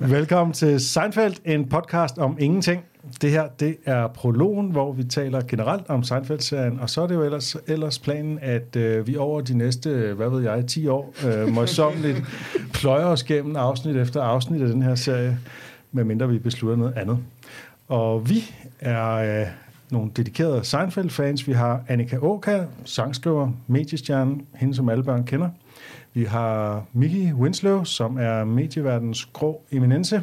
Velkommen til Seinfeld, en podcast om ingenting. Det her, det er prologen, hvor vi taler generelt om Seinfeld-serien, og så er det jo ellers, ellers planen, at øh, vi over de næste, hvad ved jeg, 10 år, øh, møjsommeligt pløjer os gennem afsnit efter afsnit af den her serie, medmindre vi beslutter noget andet. Og vi er øh, nogle dedikerede Seinfeld-fans. Vi har Annika Åka, sangskriver, mediestjerne, hende som alle børn kender. Vi har Mickey Winslow, som er medieverdens grå eminence.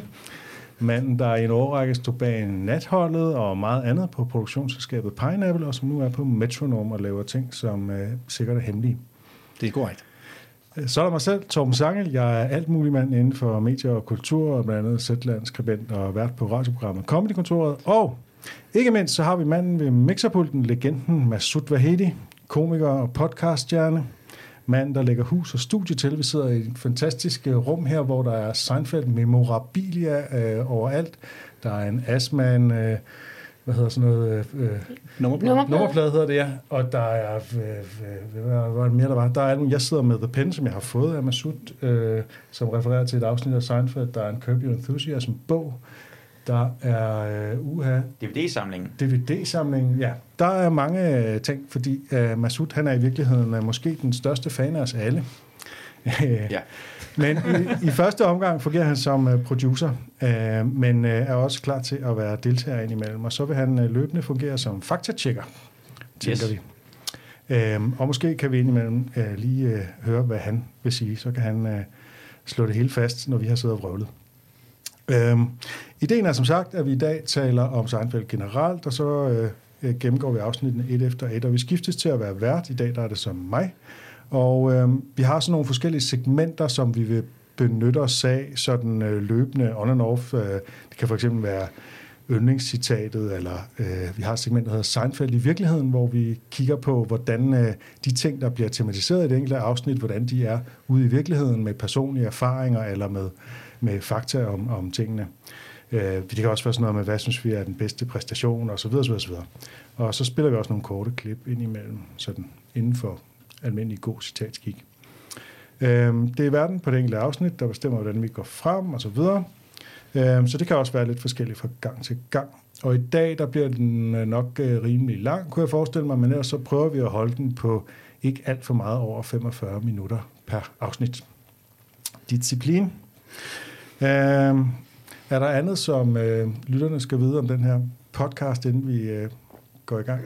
Manden, der i en årrække stod bag natholdet og meget andet på produktionsselskabet Pineapple, og som nu er på Metronome og laver ting, som øh, sikkert er hemmelige. Det er korrekt. Så er der mig selv, Torben Sangel. Jeg er alt mulig mand inden for medier og kultur, og blandt andet Zetland, skribent og vært på radioprogrammet Comedykontoret. Og ikke mindst så har vi manden ved mixerpulten, legenden Masud Vahedi, komiker og podcaststjerne. Mand, der lægger hus og studie til. Vi sidder i et fantastisk øh, rum her, hvor der er Seinfeld memorabilia øh, overalt. Der er en Asman... Øh, hvad hedder sådan noget? Øh, Nummerplade. Nummerplade. Nummerplade hedder det, ja. Og der er, øh, øh, hvad var det mere, der var? Der er, jeg sidder med The Pen, som jeg har fået af Masud, øh, som refererer til et afsnit af Seinfeld. Der er en Curb Your Enthusiasm bog. Der er øh, uha, DVD-samlingen. DVD-samling. Ja, der er mange øh, ting, fordi øh, Masud, han er i virkeligheden øh, måske den største fan af os alle. Ja. Men i, i første omgang fungerer han som øh, producer, øh, men øh, er også klar til at være deltager indimellem. Og så vil han øh, løbende fungere som faktatjekker, tænker Yes. vi. Øhm, og måske kan vi indimellem øh, lige øh, høre, hvad han vil sige. Så kan han øh, slå det hele fast, når vi har siddet og vrøvlet. Øhm, ideen er som sagt, at vi i dag taler om Seinfeld generelt, og så øh, gennemgår vi afsnittene et efter et, og vi skiftes til at være vært. I dag der er det som mig. Og øh, vi har sådan nogle forskellige segmenter, som vi vil benytte os af, sådan øh, løbende on and off. Øh, det kan for eksempel være yndlingscitatet, eller øh, vi har et segment, der hedder Seinfeld i virkeligheden, hvor vi kigger på, hvordan øh, de ting, der bliver tematiseret i det enkelte afsnit, hvordan de er ude i virkeligheden med personlige erfaringer, eller med, med fakta om, om tingene. Øh, det kan også være sådan noget med, hvad synes vi er den bedste præstation, og så videre, så videre, så videre. Og så spiller vi også nogle korte klip ind imellem, sådan inden for almindelig god citatskik. Øh, det er verden på det enkelte afsnit, der bestemmer, hvordan vi går frem og så videre. Øhm, så det kan også være lidt forskelligt fra gang til gang. Og i dag, der bliver den øh, nok øh, rimelig lang, kunne jeg forestille mig, men ellers så prøver vi at holde den på ikke alt for meget over 45 minutter per afsnit. Disciplin. Øhm, er der andet, som øh, lytterne skal vide om den her podcast, inden vi øh, går i gang?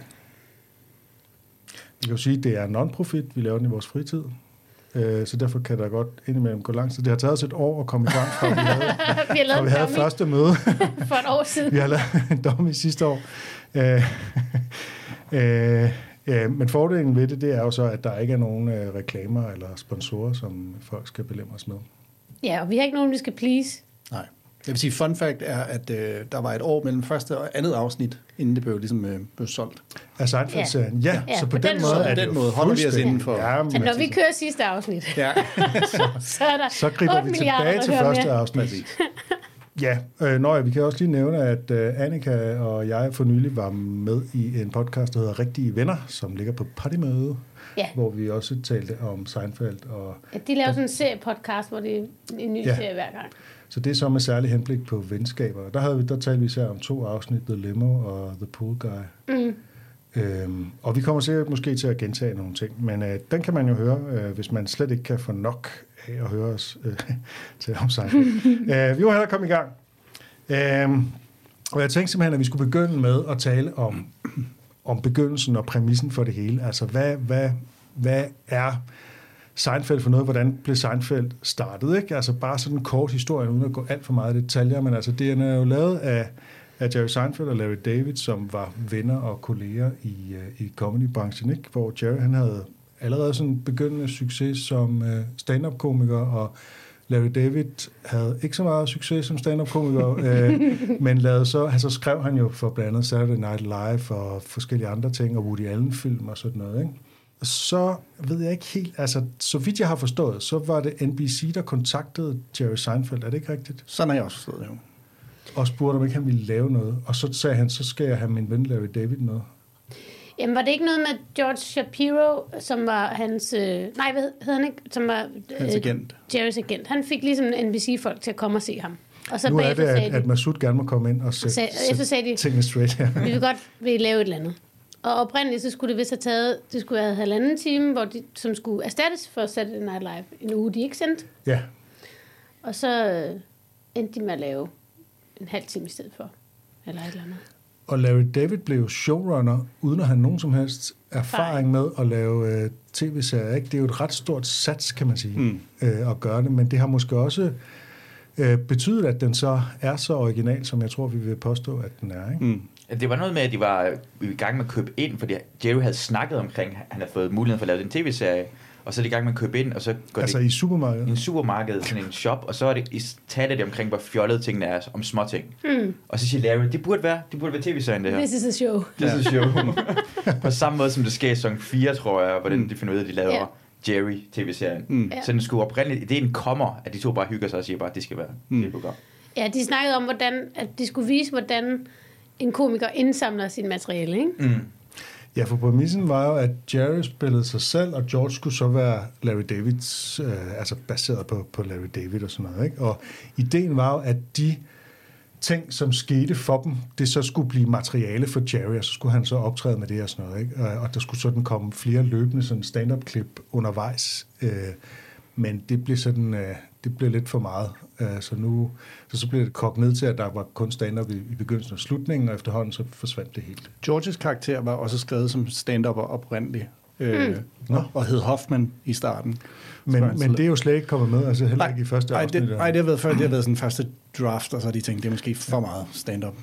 Vi kan jo sige, at det er non-profit, vi laver den i vores fritid. Øh, så derfor kan der godt indimellem gå lang tid. Det har taget os et år at komme i gang, fra vi havde, vi har lavet vi havde første møde. for et år siden. vi har lavet en dom i sidste år. Øh, øh, øh, men fordelen ved det, det er jo så, at der ikke er nogen øh, reklamer eller sponsorer, som folk skal belemme os med. Ja, og vi har ikke nogen, vi skal please. Nej. Jeg vil sige, fun fact er, at øh, der var et år mellem første og andet afsnit, inden det blev, ligesom, øh, blev solgt. Af Seinfeld-serien? Ja, ja, Ja, så på, på den, den måde måde. er det den måde holder vi os inden for- Ja, men At når altså, vi kører sidste afsnit, Ja, så er der så griber 8 vi tilbage til første mere. afsnit. Ja, øh, nå, ja, vi kan også lige nævne, at øh, Annika og jeg for nylig var med i en podcast, der hedder Rigtige Venner, som ligger på Pottymøde, Ja. hvor vi også talte om Seinfeld. Og, Ja, de laver sådan en seriepodcast, hvor det er en ny Ja. serie hver gang. så det er så med særlig henblik på venskaber. Der, havde vi, der talte vi især om to afsnit, The Limo og The Pool Guy. Mm. Øhm, og vi kommer sikkert måske til at gentage nogle ting, men øh, den kan man jo høre, øh, hvis man slet ikke kan få nok af at høre os øh, til om Seinfeld. øh, vi må hellere komme i gang. Øhm, og jeg tænkte simpelthen, at vi skulle begynde med at tale om, om begyndelsen og præmissen for det hele. Altså, hvad, hvad, hvad er Seinfeld for noget? Hvordan blev Seinfeld startet? Ikke? Altså bare sådan en kort historie, uden at gå alt for meget i detaljer, men altså det er jo lavet af, af Jerry Seinfeld og Larry David, som var venner og kolleger i, øh, i comedybranchen, ikke? hvor Jerry han havde allerede sådan begyndende succes som øh, stand-up-komiker, og Larry David havde ikke så meget succes som stand-up-komiker, øh, men lavede så, altså skrev han jo for blandt andet Saturday Night Live og forskellige andre ting, og Woody Allen-film og sådan noget. Ikke? Så ved jeg ikke helt, altså så vidt jeg har forstået, så var det NBC, der kontaktede Jerry Seinfeld, er det ikke rigtigt? sådan har jeg også forstået det jo. Og spurgte, om ikke han ville lave noget. Og så sagde han, så skal jeg have min ven Larry David med. Jamen, var det ikke noget med George Shapiro, som var hans... Øh, nej, hvad hed han ikke? Som var Hans agent. Jerrys agent. Han fik ligesom NBC-folk til at komme og se ham. Og så nu er det, at, de, at Masud gerne må komme ind og sætte, Sag- efter sagde de- sætte tingene straight her. vi vil godt vil lave et eller andet. Og oprindeligt, så skulle det vist have taget, det skulle have halvanden time, hvor de, som skulle erstattes for Saturday Night Live. En uge, de ikke sendte. Ja, Og så øh, endte de med at lave en halv time i stedet for. Eller et eller andet. Og Larry David blev showrunner, uden at have nogen som helst erfaring med at lave øh, tv-serier. Ikke? Det er jo et ret stort sats, kan man sige, Mm. øh, at gøre det. Men det har måske også øh, betydet, at den så er så original, som jeg tror, vi vil påstå, at den er. Ikke? Mm. Det var noget med, at de var i gang med at købe ind, fordi Jerry havde snakket omkring, at han havde fået muligheden for at lave den tv-serie, og så er de i gang med at købe ind, og så går Altså det i i supermarkedet. en supermarked, sådan en shop, og så er det, i- taler de omkring, hvor fjollede tingene er, om små ting. Hmm. Og så siger Larry, det burde være, det burde være tv-serien, det her. This is a show. Det er show. På samme måde, som det sker i sæson 4, tror jeg, hvordan Mm. de finder ud af, at de laver Ja. Jerry tv-serien. Mm. Så den skulle oprindeligt, ideen kommer, at de to bare hygger sig og siger bare, at det skal være Mm. mm. det program. Ja, de snakkede om, hvordan, at de skulle vise, hvordan en komiker indsamler sin materiale, ikke? Mm. Ja, for præmissen var jo, at Jerry spillede sig selv, og George skulle så være Larry Davids, øh, altså baseret på, på Larry David og sådan noget. Ikke? Og ideen var jo, at de ting, som skete for dem, det så skulle blive materiale for Jerry, og så skulle han så optræde med det og sådan noget. Ikke? Og, og der skulle sådan komme flere løbende sådan stand-up-klip undervejs. Øh, men det blev sådan, øh, det blev lidt for meget. Øh, så nu så, så blev det kogt ned til, at der var kun stand-up i, i begyndelsen og slutningen, og efterhånden så forsvandt det helt. Georges karakter var også skrevet som stand-up oprindeligt. Øh, Mm. og, og hed Hoffman i starten. Men, men det er jo slet ikke kommet med, altså heller ikke i første nej, afsnit. det, nej, det har været før, det har været sådan første draft, og så har de tænkt, det er måske for meget stand-up.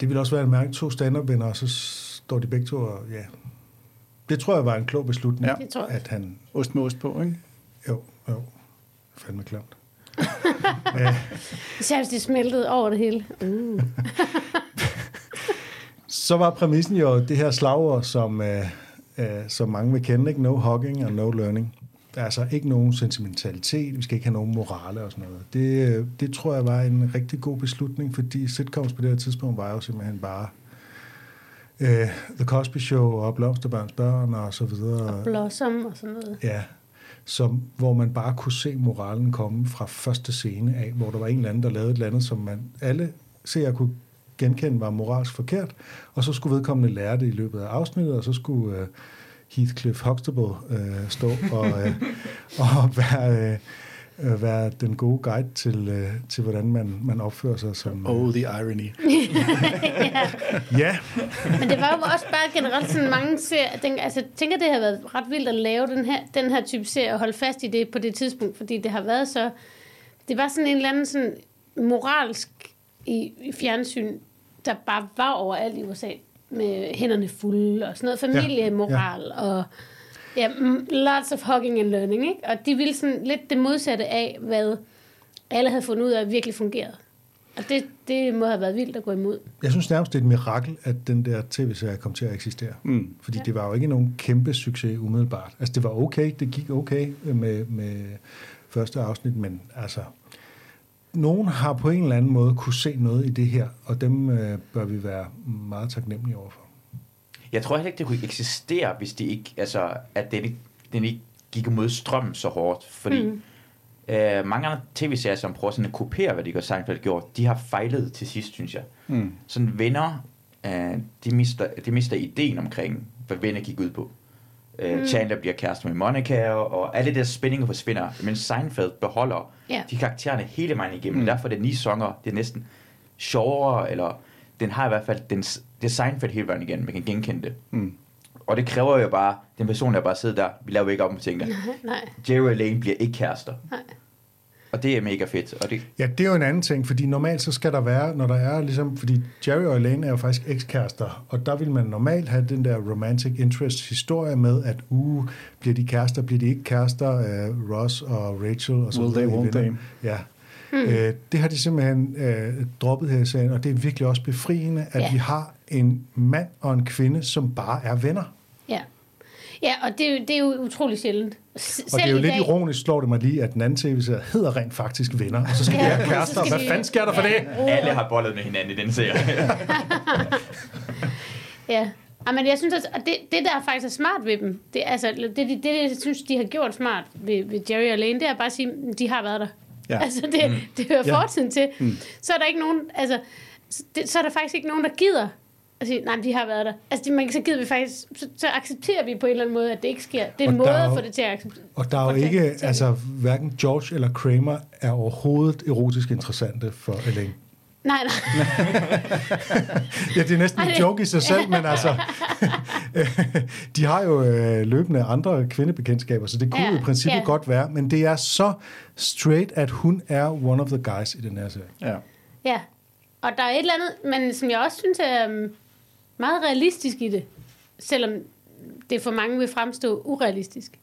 Det ville også være at mærke to stand-up-venner, og så står de begge to og, ja. Det tror jeg var en klog beslutning, Ja. At han, Ost med ost på, ikke? jo, jo, fandme klamt. Især hvis de smeltede over det hele. Uh. så var præmissen jo det her slagord, som, øh, øh, som mange vil kende, ikke? no hugging og no learning. Der er altså ikke nogen sentimentalitet, vi skal ikke have nogen morale og sådan noget. Det, øh, det tror jeg var en rigtig god beslutning, fordi sitcoms på det her tidspunkt var jo simpelthen bare øh, The Cosby Show og Blomsterbørns Børn og så videre. Blossom og sådan noget. Ja, som, hvor man bare kunne se moralen komme fra første scene af, hvor der var en eller anden, der lavede et eller andet, som man alle ser kunne genkende var moralsk forkert, og så skulle vedkommende lære det i løbet af afsnittet, og så skulle uh, Heathcliff Huxtable uh, stå og, uh, og være, uh, være den gode guide til, uh, til hvordan man, man opfører sig som... Oh, the irony. Ja, Men det var jo også bare generelt sådan mange serier. Jeg tænker, altså, jeg tænker, det har været ret vildt at lave den her, den her type serie og holde fast i det på det tidspunkt, fordi det har været så... Det var sådan en eller anden sådan moralsk i, i fjernsyn, der bare var overalt i USA med hænderne fulde og sådan noget familiemoral ja, ja. og ja, mm, lots of hugging and learning, ikke? Og de ville sådan lidt det modsatte af, hvad alle havde fundet ud af virkelig fungerede. Og det, det må have været vildt at gå imod. jeg synes nærmest, det er et mirakel, at den der tv-serie kom til at eksistere. Mm. Fordi det var jo ikke nogen kæmpe succes umiddelbart. Altså det var okay, det gik okay med, med første afsnit, men altså, nogen har på en eller anden måde kunne se noget i det her, og dem øh, bør vi være meget taknemmelige overfor. Jeg tror heller ikke, det kunne eksistere, hvis det ikke, altså, at den ikke, den ikke gik imod strømmen så hårdt. Fordi Mm. øh, mange andre tv-serier, som prøver sådan at kopiere, hvad de gør Seinfeld gjort, de har fejlet til sidst, synes jeg. Mm. Sådan venner, øh, de, mister, de mister ideen omkring, hvad venner gik ud på. Øh, Mm. Chandler bliver kæreste med Monica, og, og alle de der spændinger forsvinder. Men Seinfeld beholder Ja. de karaktererne hele vejen igennem. Mm. Derfor er det ni sanger, det er næsten sjovere, eller den har i hvert fald, den, det er Seinfeld hele vejen igennem, man kan genkende det. Mm. Og det kræver jo bare, den person, der bare sidder der, vi laver ikke op på tingene. Nej. Jerry og Lane bliver ikke kærester. Nej. Og det er mega fedt. Og det, Ja, det er jo en anden ting, fordi normalt så skal der være, når der er ligesom, fordi Jerry og Elaine er jo faktisk ekskærester, og der vil man normalt have den der romantic interest historie med, at uh, bliver de kærester, bliver de ikke kærester, uh, Ross og Rachel og så Will they, won't venner. Ja. Mm. Øh, det har de simpelthen øh, droppet her i serien, og det er virkelig også befriende, at Ja. vi har en mand og en kvinde, som bare er venner. Ja. Ja, og det, er jo- det er jo utrolig sjældent. S- Og det er jo i lidt dag- ironisk, slår det mig lige, at den anden tv-serie hedder rent faktisk venner, og så skal Ja, de og have så kærester. Hvad de- fanden sker der for Ja. det? Alle har bollet med hinanden i den serie. Ja, Ja, men jeg synes, at det, det der faktisk er smart ved dem, det, altså, det, det, det, jeg synes, de har gjort smart ved, ved Jerry og Lane, det er bare at sige, at de har været der. Ja. Altså, det, mm. det hører Ja. fortiden til. Mm. Så er der ikke nogen, altså, det, så er der faktisk ikke nogen, der gider at sige, nej, de har været der. Altså, de, man, så gider vi faktisk, så, så accepterer vi på en eller anden måde, at det ikke sker. Det er en Og måde er at jo- få det til at acceptere. Og der er jo ikke, så- altså hverken George eller Kramer er overhovedet erotisk interessante for Elaine. Nej, nej. Ja, det er næsten en joke i sig selv, men altså, de har jo øh, løbende andre kvindebekendtskaber, så det kunne Ja, jo i princippet ja. godt være, men det er så straight, at hun er one of the guys i den her serie. Ja. Ja, og der er et eller andet, men som jeg også synes er um, meget realistisk i det, selvom det for mange vil fremstå urealistisk.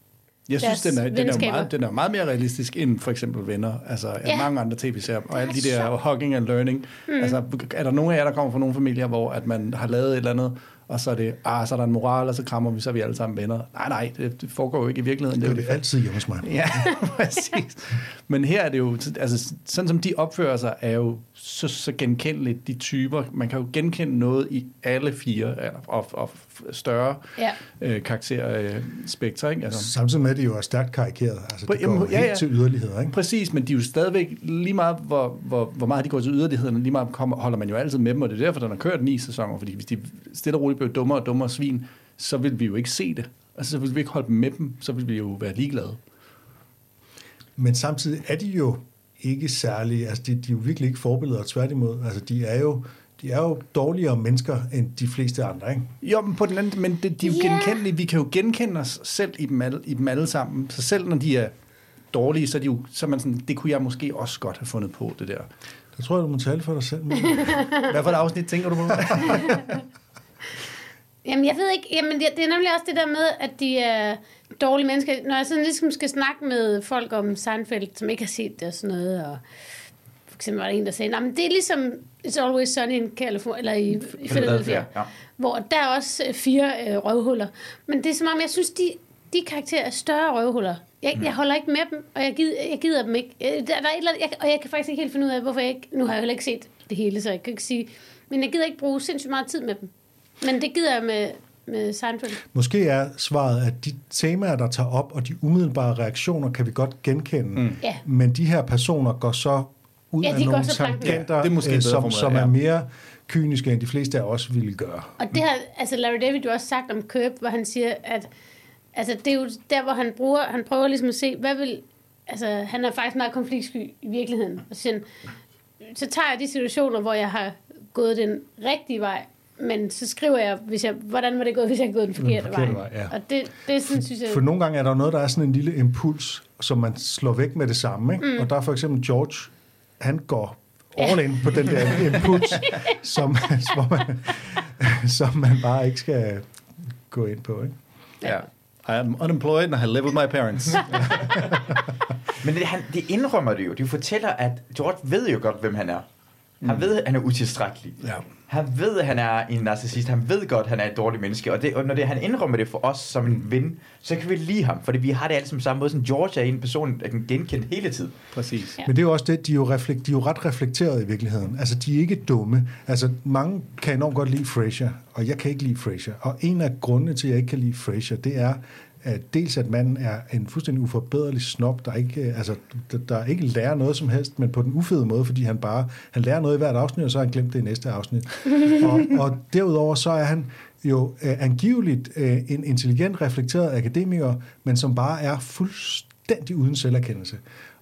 Jeg synes, den er, den, er meget, den er meget mere realistisk end for eksempel Venner. Altså Ja. mange andre tv-serier. Og alle de er der sjovt. hugging and learning. Mm. Altså, er der nogen af jer, der kommer fra nogle familier, hvor at man har lavet et eller andet, og så er det, ah, så er der en moral, og så krammer vi, så er vi alle sammen venner. Nej, nej, det, det foregår jo ikke i virkeligheden. Det er jo det altid hjemme hos mig. Ja, præcis. Men her er det jo, altså sådan som de opfører sig, er jo så, så genkendeligt, de typer. Man kan jo genkende noget i alle fire, og, og større Ja. øh, karakterspektre, ikke? Altså, Samtidig med, at de jo er stærkt karikeret. Altså, På- det går jo jamen, ja, helt ja. til yderligheder, ikke? Præcis, men de er jo stadigvæk lige meget, hvor, hvor, hvor meget de går til yderlighederne, lige meget kommer, holder man jo altid med dem, og det er derfor, den har kørt ni sæsoner, fordi hvis de stille og roligt blev dummere og dummere svin, så vil vi jo ikke se det. Altså, så vil vi ikke holde dem med dem, så vil vi jo være ligeglade. Men samtidig er de jo ikke særlig, altså de, de er jo virkelig ikke forbilleder, tværtimod. Altså de er jo, de er jo dårligere mennesker end de fleste andre, ikke? Jo, men på den anden, men det, de er jo yeah. genkendelige. Vi kan jo genkende os selv i dem, alle, i dem alle sammen. Så selv når de er dårlige, så er, de jo, så er man sådan, det kunne jeg måske også godt have fundet på, det der. Der tror jeg, du må tale for dig selv. Hvad for et afsnit tænker du på? Jamen, jeg ved ikke. Jamen, det, det er nemlig også det der med, at de er dårlige mennesker. Når jeg sådan ligesom skal snakke med folk om Seinfeld, som ikke har set det og sådan noget, og eksempel var der en, der sagde, men det er ligesom It's Always Sunny in California, eller i, i Philadelphia, Ja. hvor der er også øh, fire øh, røvhuller. Men det er som om, jeg synes, de, de karakterer er større røvhuller. Jeg, jeg holder ikke med dem, og jeg gider, jeg gider dem ikke. Øh, Der, der er et eller andet, jeg, og jeg kan faktisk ikke helt finde ud af, hvorfor jeg ikke... Nu har jeg heller ikke set det hele, så jeg kan ikke sige... Men jeg gider ikke bruge sindssygt meget tid med dem. Men det gider jeg med, med Seinfeld. Måske er svaret, at de temaer, der tager op, og de umiddelbare reaktioner, kan vi godt genkende. Mm. Ja. Men de her personer går så ud Ja, af de går nogle tangenter, Ja, det er måske øh, som, som er mere kyniske, end de fleste af os ville gøre. Og det har altså Larry David jo også sagt om Curb, hvor han siger, at altså, det er jo der, hvor han bruger, han prøver ligesom at se, hvad vil, altså han er faktisk meget konfliktsky i virkeligheden. Og så, siger så tager jeg de situationer, hvor jeg har gået den rigtige vej, men så skriver jeg, hvis jeg hvordan var det gået, hvis jeg gået den forkerte, forkerte vej. vej, ja. Og det, det er sådan, synes jeg... For nogle gange er der noget, der er sådan en lille impuls, som man slår væk med det samme. Ikke? Mm. Og der er for eksempel George, han går all in på den der impuls, som, som, man, som man bare ikke skal gå ind på. Ikke? ja. I am unemployed, and I live with my parents. Men det, han, det indrømmer det jo. De fortæller, at George ved jo godt, hvem han er. Han ved, at han er utilstrækkelig. ja. Han ved, at han er en narcissist. Han ved godt, at han er et dårligt menneske. Og, det, og når det, han indrømmer det for os som en ven, så kan vi lide ham. Fordi vi har det alle sammen samme måde, som George er en person, der kan genkende hele tiden. Præcis. Ja. Men det er jo også det, de er jo, reflekt, de er jo ret reflekteret i virkeligheden. Altså, de er ikke dumme. Altså, mange kan enormt godt lide Frasier, og jeg kan ikke lide Frasier. Og en af grundene til, at jeg ikke kan lide Frasier, det er, dels at manden er en fuldstændig uforbederlig snob, der ikke, øh, altså, der, der ikke lærer noget som helst, men på den ufede måde, fordi han bare han lærer noget i hvert afsnit, og så har han glemt det i næste afsnit. og, og derudover så er han jo øh, angiveligt øh, en intelligent, reflekteret akademiker, men som bare er fuldstændig uden selverkendelse.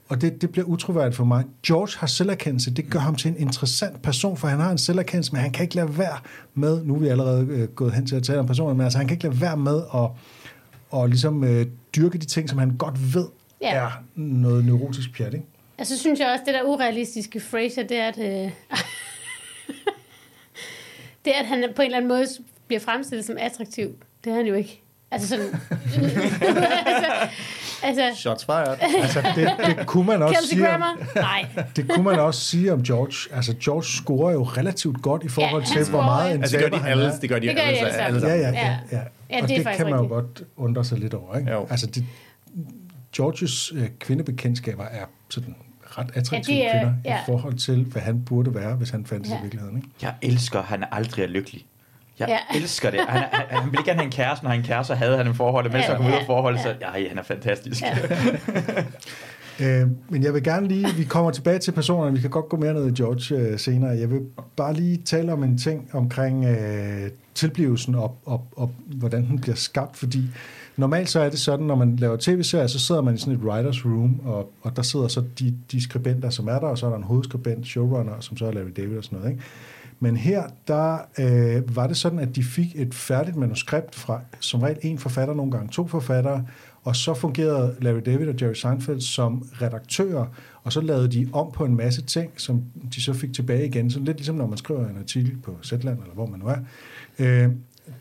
Og det, det bliver utroværdigt for mig. George har selverkendelse. Det gør ham til en interessant person, for han har en selverkendelse, men han kan ikke lade være med, nu er vi allerede øh, gået hen til at tale om personer, men altså han kan ikke lade være med at og ligesom øh, dyrke de ting, som han godt ved Ja. er noget neurotisk pjat, ikke? Og så synes jeg også, det der urealistiske Fraser, det er, at, øh, det er, at han på en eller anden måde bliver fremstillet som attraktiv. Det er han jo ikke. Altså sådan... altså, altså Shots fired. Altså, det, det kunne man også Kelsey sige om, Grammer? Nej. det kunne man også sige om George. Altså, George scorer jo relativt godt i forhold Ja, til, hvor meget en Altså, det gør de alle, det gør de Det gør alle, alle alle sammen. Ja, ja, ja. Ja. ja. Og det det kan man jo rigtigt. godt undre sig lidt over, ikke? Jo. Altså, det, Georges øh, kvindebekendtskaber er sådan ret attraktive Ja, er- kvinder ja. i forhold til, hvad han burde være, hvis han fandtes Ja. i virkeligheden, ikke? Jeg elsker, at han aldrig er lykkelig. Jeg Ja. elsker det. Han, han, han ville ikke gerne have en kæreste, når han en kæreste, så havde han en forhold, og mens Ja, han kom ud af forholdet, så ja. ej, han er fantastisk. Ja. Øh, men jeg vil gerne lige, vi kommer tilbage til personerne, vi kan godt gå mere ned i George øh, senere. Jeg vil bare lige tale om en ting omkring øh, tilblivelsen og, og, og hvordan den bliver skabt, fordi normalt så er det sådan, når man laver tv-serier, så sidder man i sådan et writers room, og, og der sidder så de, de skribenter, som er der, og så er der en hovedskribent, showrunner, som så er Larry David og sådan noget. Ikke? Men her, der øh, var det sådan, at de fik et færdigt manuskript fra som regel en forfatter, nogle gange to forfattere, og så fungerede Larry David og Jerry Seinfeld som redaktører, og så lavede de om på en masse ting, som de så fik tilbage igen. Så lidt ligesom når man skriver en artikel på Zetland, eller hvor man nu er. Øh,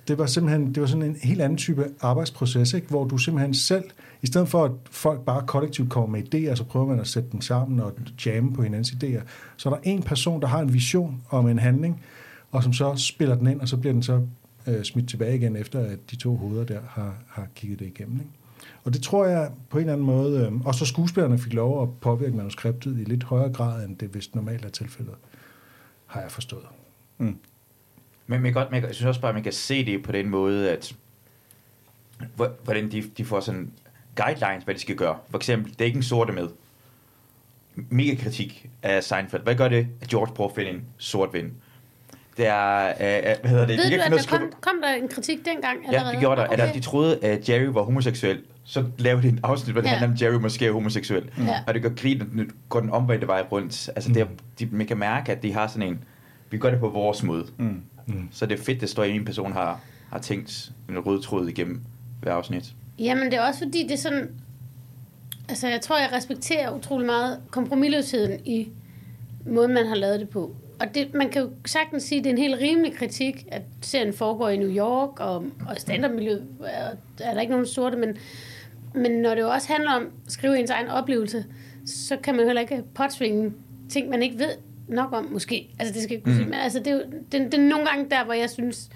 det var simpelthen det var sådan en helt anden type arbejdsproces, ikke? hvor du simpelthen selv, i stedet for at folk bare kollektivt kommer med idéer, så prøver man at sætte dem sammen og jamme på hinandens idéer, så er der en person, der har en vision om en handling, og som så spiller den ind, og så bliver den så øh, smidt tilbage igen, efter at de to hoveder der har, har kigget det igennem. Ikke? Og det tror jeg på en eller anden måde, øh, og så skuespillerne fik lov at påvirke manuskriptet i lidt højere grad, end det vist normalt er tilfældet, har jeg forstået. Mm. Men man kan godt, man, jeg synes også bare, at man kan se det på den måde, at hvordan de, de får sådan guidelines, hvad de skal gøre. For eksempel, det er ikke en sorte med. Mega kritik af Seinfeld. Hvad gør det, at George prøver at finde en sort ven? Det er, øh, hvad hedder det? Ved de du, at der kom, kom der en kritik dengang Ja, allerede? det gjorde der. Okay. Okay. de troede, at Jerry var homoseksuel. Så lavede de en afsnit, hvor det Ja. handler om, at Jerry måske er homoseksuel. Ja. Og det går grin, at nu går den omvendte vej rundt. Altså, det er, de, man kan mærke, at de har sådan en... Vi gør det på vores måde. Mm. Mm. Så det er fedt, det står, at en person har, har tænkt en rød tråd igennem hver afsnit. Jamen, det er også fordi, det er sådan... Altså, jeg tror, jeg respekterer utrolig meget kompromilløsheden i måden, man har lavet det på. Og det, man kan jo sagtens sige, at det er en helt rimelig kritik, at serien foregår i New York, og, og standardmiljøet er, er der ikke nogen sorte, men, men når det jo også handler om at skrive ens egen oplevelse, så kan man jo heller ikke påtvinge ting, man ikke ved nok om, måske. Altså, det skal jeg kunne Mm. sige. Men altså, det er jo det, det er nogle gange der, hvor jeg synes,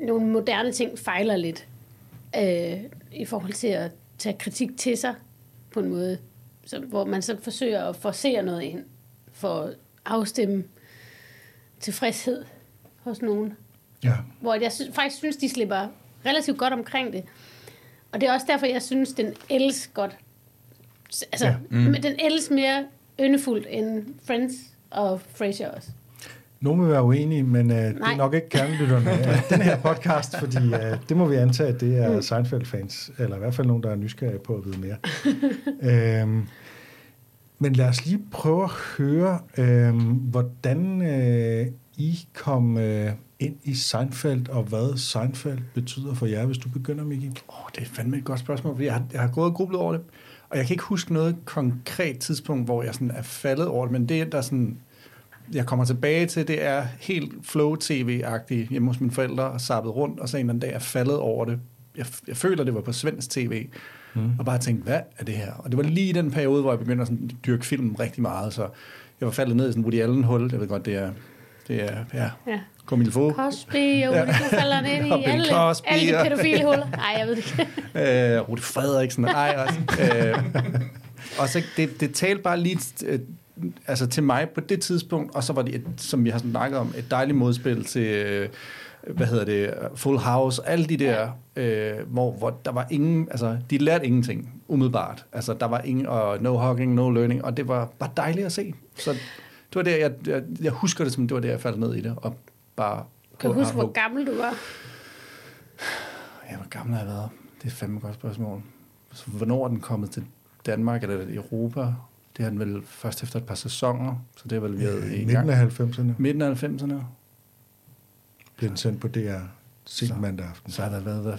nogle moderne ting fejler lidt øh, i forhold til at tage kritik til sig på en måde, så, hvor man så forsøger at forsere noget ind for at afstemme tilfredshed hos nogen. Ja. Hvor jeg sy- faktisk synes, de slipper relativt godt omkring det. Og det er også derfor, jeg synes, den ældes godt. Altså, Ja. mm. den ældes mere yndefuldt end Friends og Frasier også. Nogle vil være uenige, men øh, det er Nej. nok ikke kernelytterne af den her podcast, fordi øh, det må vi antage, at det er Seinfeld-fans, eller i hvert fald nogen, der er nysgerrige på at vide mere. øhm, men lad os lige prøve at høre, øhm, hvordan øh, I kom øh, ind i Seinfeld, og hvad Seinfeld betyder for jer, hvis du begynder, Miki. Åh, det er fandme et godt spørgsmål, fordi jeg har, jeg har gået og grublet over det, og jeg kan ikke huske noget konkret tidspunkt, hvor jeg sådan er faldet over det, men det, der sådan, jeg kommer tilbage til, det er helt flow-tv-agtigt hjemme hos mine forældre, og sappet rundt, og så en eller anden dag er faldet over det. Jeg, jeg føler, det var på svensk tv, mm. og bare tænkte, hvad er det her? Og det var lige den periode, hvor jeg begyndte at sådan, dyrke film rigtig meget, så jeg var faldet ned i sådan Woody Allen-hul. Jeg ved godt, det er, det er ja, Ja. Faut. Cosby og Ole, du falder ned i alle, Cosby, alle de pædofile huller. Nej, jeg ved det ikke. øh, Rudi Frederiksen. Ej, også. Øh, og så det, det talte bare lige altså til mig på det tidspunkt, og så var det, et, som vi har snakket om, et dejligt modspil til, øh, hvad hedder det, Full House, alle de der, øh, hvor, hvor der var ingen, altså de lærte ingenting umiddelbart. Altså der var ingen, og no hugging, no learning, og det var bare dejligt at se. Så det var der, jeg, jeg, jeg husker det som, det var der, jeg faldt ned i det, og bare... Kan du huske, hvor gammel du var? Ja, hvor gammel har jeg været? Det er fandme et godt spørgsmål. Så hvornår er den kommet til Danmark eller Europa? Det har den vel først efter et par sæsoner, så det har vel været Øh, i midten gang. af 90'erne Midten af 90'erne. blev den sendt på DR sent mandag aften. Så har der været hvad, 15-16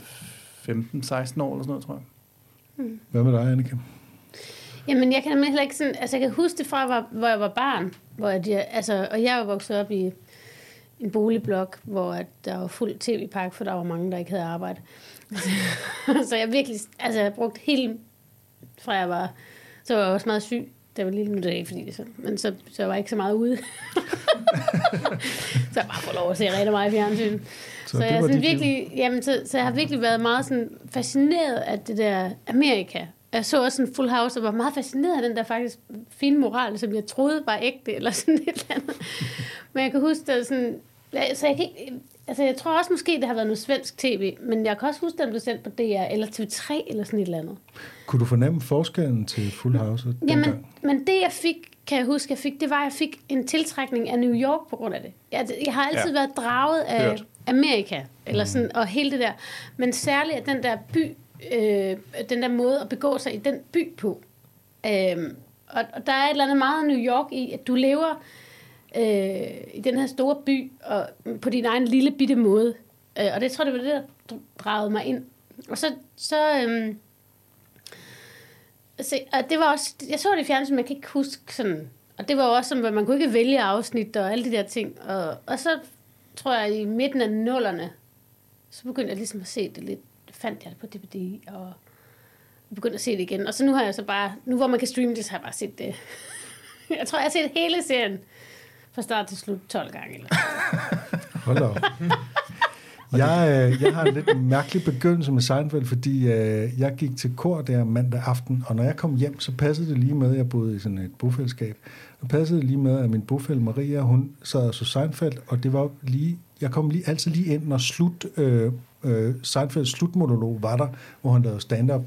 år eller sådan noget, tror jeg. Hvad med dig, Annika? Jamen, jeg kan nemlig heller ikke sådan... Altså, jeg kan huske det fra, var- hvor jeg var barn. Hvor jeg, altså, og jeg er vokset op i en boligblok, hvor at der var fuld tv-park, for der var mange, der ikke havde arbejde. så jeg virkelig... Altså, jeg har brugt hele... Fra jeg var... Så var jeg også meget syg. Det var lille, nu ikke fordi det sådan. Men så, så var jeg ikke så meget ude. så jeg bare får lov at se rigtig meget i fjernsyn. Så, så jeg sådan virkelig, jamen, så, så jeg har virkelig været meget sådan fascineret af det der Amerika. Jeg så også en Full House, og var meget fascineret af den der faktisk fine moral, som jeg troede var ægte, eller sådan et eller andet. Men jeg kan huske, det sådan, så jeg kan ikke, altså jeg tror også måske, det har været noget svensk tv, men jeg kan også huske, at den blev sendt på DR, eller TV3, eller sådan et eller andet. Kunne du fornemme forskellen til Full House Jamen, men det jeg fik, kan jeg huske, jeg fik, det var, at jeg fik en tiltrækning af New York på grund af det. Jeg, jeg har altid Ja. været draget af Hørt. Amerika, eller sådan, og hele det der. Men særligt at den der by, øh, den der måde at begå sig i den by på. Øhm, og, og der er et eller andet meget New York i, at du lever øh, i den her store by, og på din egen lille bitte måde. Øh, og det tror jeg, det var det, der dragede mig ind. Og så, så øh, se, og det var også, jeg så det i fjernsyn, men jeg kan ikke huske sådan, og det var også sådan, at man kunne ikke vælge afsnit og alle de der ting. Og, og så tror jeg, i midten af nullerne, så begyndte jeg ligesom at se det lidt, fandt jeg det på DVD, og begyndte at se det igen. Og så nu har jeg så bare, nu hvor man kan streame det, så har jeg bare set det. Jeg tror, jeg har set hele serien fra start til slut 12 gange. Eller. Hold op. Jeg, øh, jeg har en lidt mærkelig begyndelse med Seinfeld, fordi øh, jeg gik til kor der mandag aften, og når jeg kom hjem, så passede det lige med, jeg boede i sådan et bofællesskab, og passede det lige med, at min bofælle Maria, hun sad og så Seinfeld, og det var lige, jeg kom lige, altid lige ind, når slut, øh, øh, Seinfelds slutmonolog var der, hvor han lavede stand-up,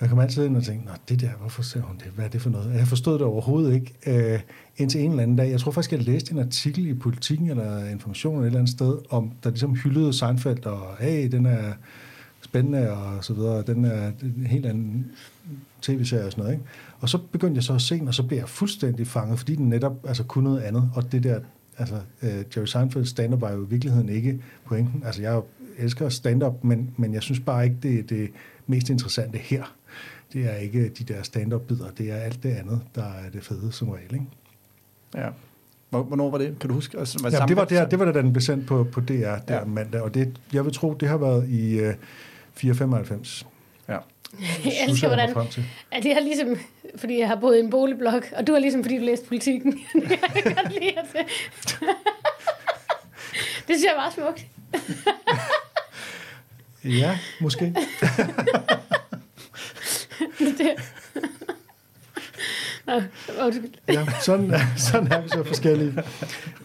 jeg kom altid ind og tænkte, Nå, det der, hvorfor ser hun det? Hvad er det for noget? Jeg forstod det overhovedet ikke. Øh, indtil en eller anden dag, jeg tror faktisk, jeg læste en artikel i Politiken eller Information et eller andet sted, om der ligesom hyldede Seinfeld, og hey, den er spændende og så videre, den er en helt anden tv-serie og sådan noget. Ikke? Og så begyndte jeg så at se den, og så blev jeg fuldstændig fanget, fordi den netop altså, kunne noget andet, og det der, altså øh, Jerry Seinfelds stand-up var jo i virkeligheden ikke pointen. Altså jeg elsker stand-up, men, men jeg synes bare ikke, det er det mest interessante her. Det er ikke de der stand-up-bidder, det er alt det andet, der er det fede som regel. Ikke? Ja. Hvor- Hvornår var det? Kan du huske? Altså, Ja, det var der, det var der, da den blev sendt på, på DR der Ja. mandag, og det, jeg vil tro, det har været i øh, 495. Ja. Jeg elsker, jeg hvordan frem til. at det er ligesom, fordi jeg har boet i en boligblok, og du har ligesom, fordi du læste politikken. det kan jeg godt lide at se. det synes jeg er meget smukt. Ja, måske. det. Nå. Ja, sådan, sådan er vi så forskellige.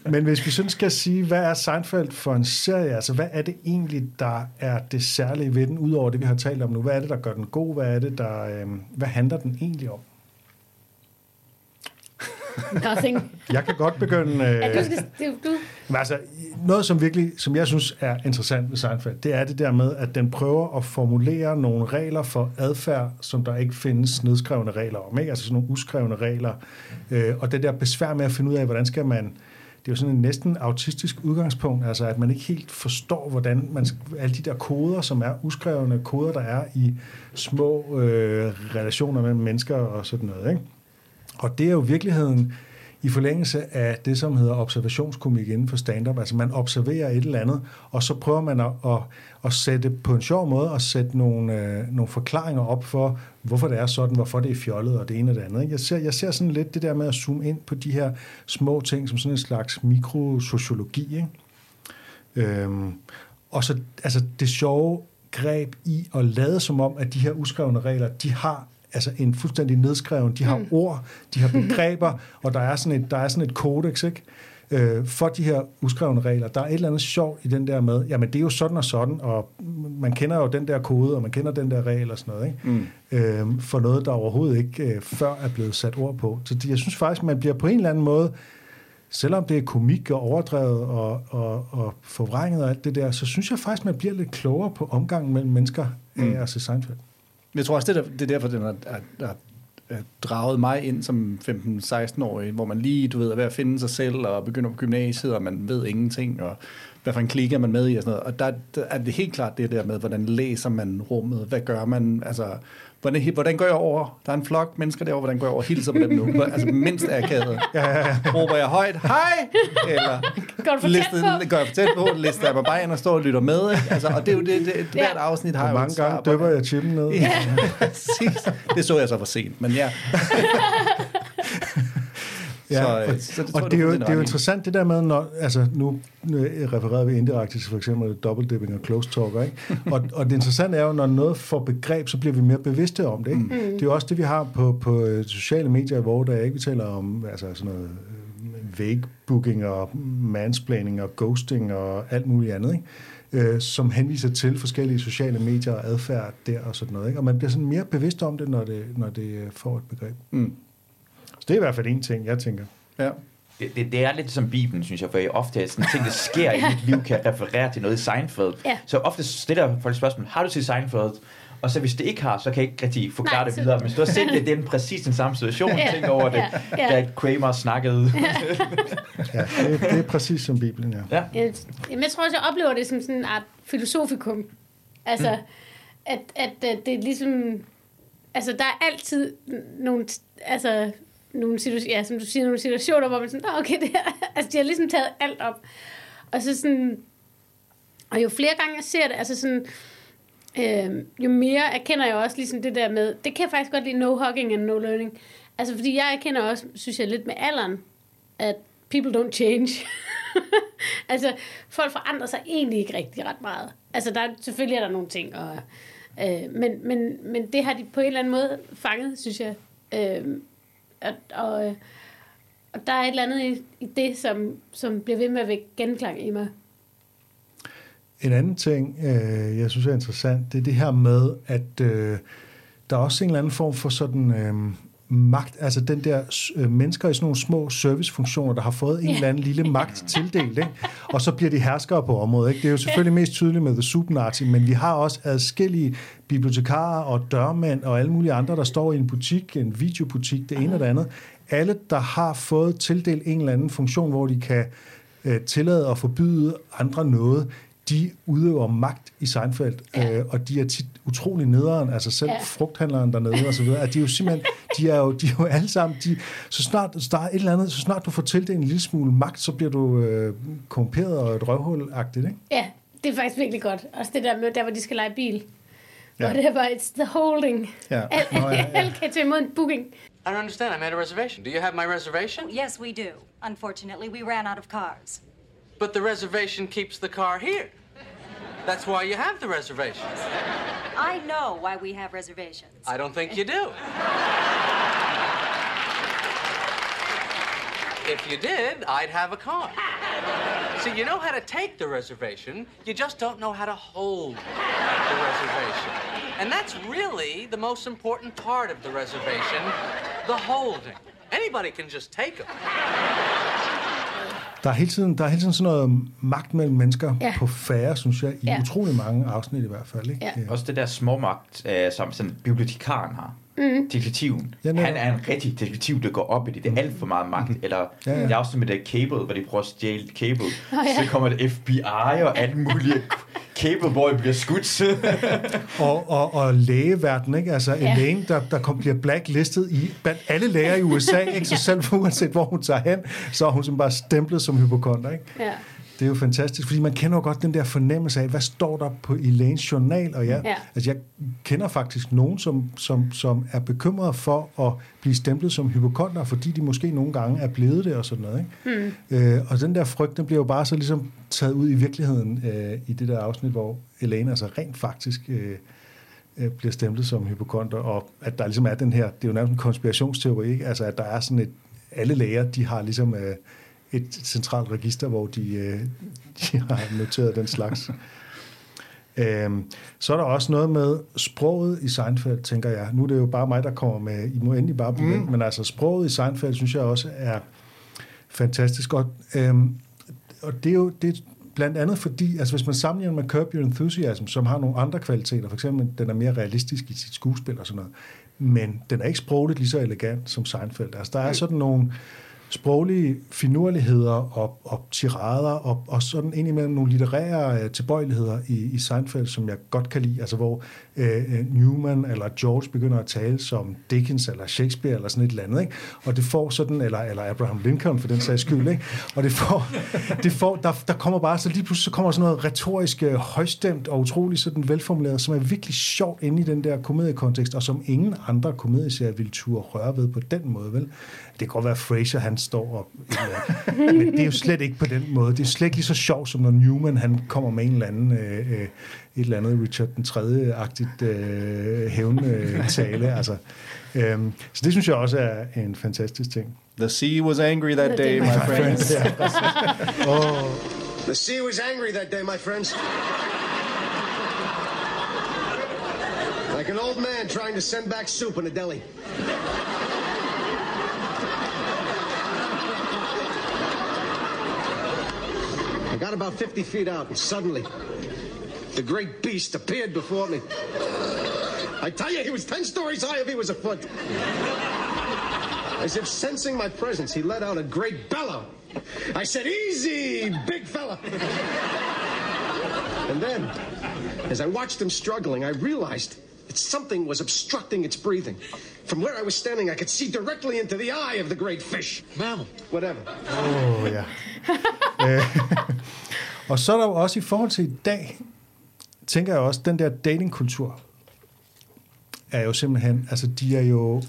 Men hvis vi sådan skal sige, hvad er Seinfeld for en serie? Altså, hvad er det egentlig, der er det særlige ved den, udover det, vi har talt om nu? Hvad er det, der gør den god? Hvad er det, der... Øh, hvad handler den egentlig om? Nothing. Jeg kan godt begynde... Øh, Ja, du skal, det, du, Men altså, noget som virkelig, som jeg synes er interessant ved Seinfeld, det er det der med, at den prøver at formulere nogle regler for adfærd, som der ikke findes nedskrevne regler om. Ikke? Altså sådan nogle uskrevne regler. Øh, og det der besvær med at finde ud af, hvordan skal man... Det er jo sådan en næsten autistisk udgangspunkt, altså at man ikke helt forstår, hvordan man... Alle de der koder, som er uskrevne koder, der er i små øh, relationer mellem mennesker og sådan noget, ikke? Og det er jo virkeligheden i forlængelse af det, som hedder observationskomik inden for stand-up. Altså man observerer et eller andet, og så prøver man at, at, at sætte på en sjov måde, at sætte nogle, øh, nogle forklaringer op for, hvorfor det er sådan, hvorfor det er fjollet og det ene og det andet. ikke? Jeg ser, jeg ser sådan lidt det der med at zoome ind på de her små ting, som sådan en slags mikrosociologi. Ikke? Øhm, og så altså det sjove greb i at lade som om, at de her uskrevne regler, de har altså en fuldstændig nedskreven, de har mm. ord, de har begreber, og der er sådan et, der er sådan et kodex, ikke? Øh, for de her uskrevne regler. Der er et eller andet sjovt i den der med, jamen det er jo sådan og sådan, og man kender jo den der kode, og man kender den der regel og sådan noget, ikke? Mm. Øh, for noget, der overhovedet ikke øh, før er blevet sat ord på. Så det, jeg synes faktisk, man bliver på en eller anden måde, selvom det er komik og overdrevet og, og, og forvrænget og alt det der, så synes jeg faktisk, man bliver lidt klogere på omgangen mellem mennesker af Mm. at se Seinfeld. Jeg tror også, det er, det er derfor, den har, har, har, draget mig ind som 15-16-årig, hvor man lige, du ved, er ved at finde sig selv og begynder på gymnasiet, og man ved ingenting, og hvad for en klik er man med i og sådan noget. Og der, der er det helt klart det der med, hvordan læser man rummet, hvad gør man, altså, hvordan, hvordan går jeg over, der er en flok mennesker derovre, hvordan går jeg over, hilser på dem nu, altså mindst akavet. Ja, ja, ja. Råber jeg højt, hej, eller går du for tæt lister, på? går jeg for tæt på, lister jeg mig bare ind og står og lytter med? Altså, og det er jo det, det hvert afsnit har Hvor jo mange et svar gange døber det. jeg chippen ned? Ja, præcis. Det så jeg så for sent, men ja. Ja, Så, og, øh, så det tror og det, er jo, det er jo interessant det der med, når, altså nu øh, refererede vi indirekte til for eksempel dobbeltdipping og close talker, ikke? Og, og det interessante er jo, når noget får begreb, så bliver vi mere bevidste om det, ikke? Mm. Det er jo også det, vi har på, på øh, sociale medier i vores dage, ikke? Vi taler om altså sådan noget øh, vague booking og mansplaining og ghosting og alt muligt andet, ikke? Øh, som henviser til forskellige sociale medier og adfærd der og sådan noget. Ikke? Og man bliver sådan mere bevidst om det, når det, når det får et begreb. Mm. Så det er i hvert fald en ting, jeg tænker. Ja. Det, det, det er lidt som Bibelen, synes jeg, for jeg ofte er sådan ting, der sker i mit liv, kan referere til noget i Seinfeld. Ja. Så ofte stiller folk spørgsmål, har du set Seinfeld? Og så hvis det ikke har, så kan jeg ikke rigtig forklare Nej, det videre. Men hvis du har set det, det er den præcis den samme situation. Ja. Tænk over det, Ja, ja. da Kramer snakkede. Ja, det, det er præcis som Bibelen, ja. Ja. Jeg, jamen, jeg tror også, jeg oplever det som sådan en art filosofikum. Altså, mm. at, at, at det er ligesom... Altså, der er altid nogle... Altså, nogle situationer, ja, som du siger, nogle situationer, hvor man sådan, okay, det her, altså, de har ligesom taget alt op. Og så sådan, og jo flere gange jeg ser det, altså sådan, øh, jo mere erkender jeg også ligesom det der med, det kan jeg faktisk godt lide, no hugging and no learning. Altså, fordi jeg erkender også, synes jeg, lidt med alderen, at people don't change. altså, folk forandrer sig egentlig ikke rigtig ret meget. Altså, der, er- selvfølgelig er der nogle ting, og, øh, men, men, men det har de på en eller anden måde fanget, synes jeg. Øh, og, og, og der er et eller andet i, i det, som, som bliver ved med at vække genklang i mig. En anden ting, øh, jeg synes er interessant, det er det her med, at øh, der er også en eller anden form for sådan øh, magt, altså den der øh, mennesker i sådan nogle små servicefunktioner, der har fået en eller anden lille magt tildelt, ikke? og så bliver de herskere på området. Ikke? Det er jo selvfølgelig mest tydeligt med The Supernazi, men vi har også adskillige bibliotekarer og dørmænd og alle mulige andre, der står i en butik, en videobutik, det ene og det andet. Alle, der har fået tildelt en eller anden funktion, hvor de kan øh, tillade og forbyde andre noget, de udøver magt i Seinfeld, Ja. øh, og de er tit utrolig nederen, altså selv Ja. frugthandleren dernede og så videre, at de er jo simpelthen, de er jo, de er jo alle sammen, de, så snart der er et eller andet, så snart du får tildelt en lille smule magt, så bliver du øh, korrumperet og et røvhul-agtigt, ikke? Ja, det er faktisk virkelig godt. Også det der med, der hvor de skal lege bil. Ja. Ja. Og det er bare, it's the holding. Ja. Al- Nå, ja, ja. Alle kan tage imod en booking. I don't understand. I made a reservation. Do you have my reservation? Yes, we do. Unfortunately, we ran out of cars. But the reservation keeps the car here. That's why you have the reservation. I know why we have reservations. I don't think you do. If you did, I'd have a car. See, you know how to take the reservation, you just don't know how to hold the reservation. And that's really the most important part of the reservation the holding. Anybody can just take them. Der er hele tiden, der er hele tiden sådan noget magt mellem mennesker Ja. på færre, synes jeg, i Ja. ja. utrolig mange afsnit i hvert fald, ikke? Ja. Også det der småmagt, øh, som sådan bibliotekaren har. Mm. Detektiven. Ja, han er en rigtig detektiv, der går op i det. Det er alt for meget magt. Eller Ja, ja, det er også med det cable, hvor de prøver at stjæle cable. Åh, ja. Så kommer det FBI og alt muligt. Cable Boy bliver skudt. Og, og, og lægeverden, ikke? Altså Ja. Elaine, der, der kom, bliver blacklistet i blandt alle læger i USA, ikke? Så selv uanset hvor hun tager hen, så er hun simpelthen bare stemplet som hypokonter, ikke? Ja. Det er jo fantastisk, fordi man kender jo godt den der fornemmelse af, hvad står der på Elaines journal, og ja, Ja. Altså, jeg kender faktisk nogen, som, som, som er bekymrede for at blive stemplet som hypokonter, fordi de måske nogle gange er blevet det og sådan noget. Ikke? Mm. Øh, og den der frygt, den bliver jo bare så ligesom taget ud i virkeligheden øh, i det der afsnit, hvor Elaine altså rent faktisk øh, øh, bliver stemplet som hypokonter, og at der ligesom er den her, det er jo nærmest en konspirationsteori, ikke? altså at der er sådan et, alle læger, de har ligesom øh, et centralt register, hvor de, øh, de har noteret den slags. Øhm, så er der også noget med sproget i Seinfeld, tænker jeg. Nu er det jo bare mig, der kommer med, I må endelig bare blive mm. men altså sproget i Seinfeld, synes jeg også er fantastisk godt. Øhm, og det er jo det er blandt andet fordi, altså hvis man sammenligner med Curb Your Enthusiasm, som har nogle andre kvaliteter, for eksempel den er mere realistisk i sit skuespil og sådan noget, men den er ikke sprogligt lige så elegant som Seinfeld. Altså der er sådan nogle sproglige finurligheder og, og tirader, og, og sådan indimellem nogle litterære øh, tilbøjeligheder i, i Seinfeld, som jeg godt kan lide, altså hvor øh, øh, Newman eller George begynder at tale som Dickens eller Shakespeare eller sådan et eller andet, ikke? og det får sådan, eller, eller Abraham Lincoln for den sags skyld, ikke? og det får, det får der, der kommer bare, så lige pludselig så kommer sådan noget retorisk øh, højstemt og utrolig sådan velformuleret, som er virkelig sjovt inde i den der komediekontekst, og som ingen andre komedieserier ville turde røre ved på den måde, vel? Det kan godt være, at Fraser han står op, eller men det er jo slet ikke på den måde. Det er slet ikke lige så sjovt, som når Newman han kommer med en eller anden, øh, øh, et eller andet Richard den 3. agtigt øh, hævntale. altså, Øhm, så det synes jeg også er en fantastisk ting. The sea was angry that day, my friends. The sea was angry that day, my friends. Like an old man trying to send back soup in a deli. Got about 50 feet out, and suddenly, the great beast appeared before me. I tell you, he was 10 stories high if he was a foot. As if sensing my presence, he let out a great bellow. I said, Easy, big fella. and then, as I watched him struggling, I realized that something was obstructing its breathing. From where I was standing, I could see directly into the eye of the great fish. Mammal. Whatever. Åh, oh, ja. Og så er der jo også i forhold til i dag, tænker jeg også, den der datingkultur er jo simpelthen, altså de er jo,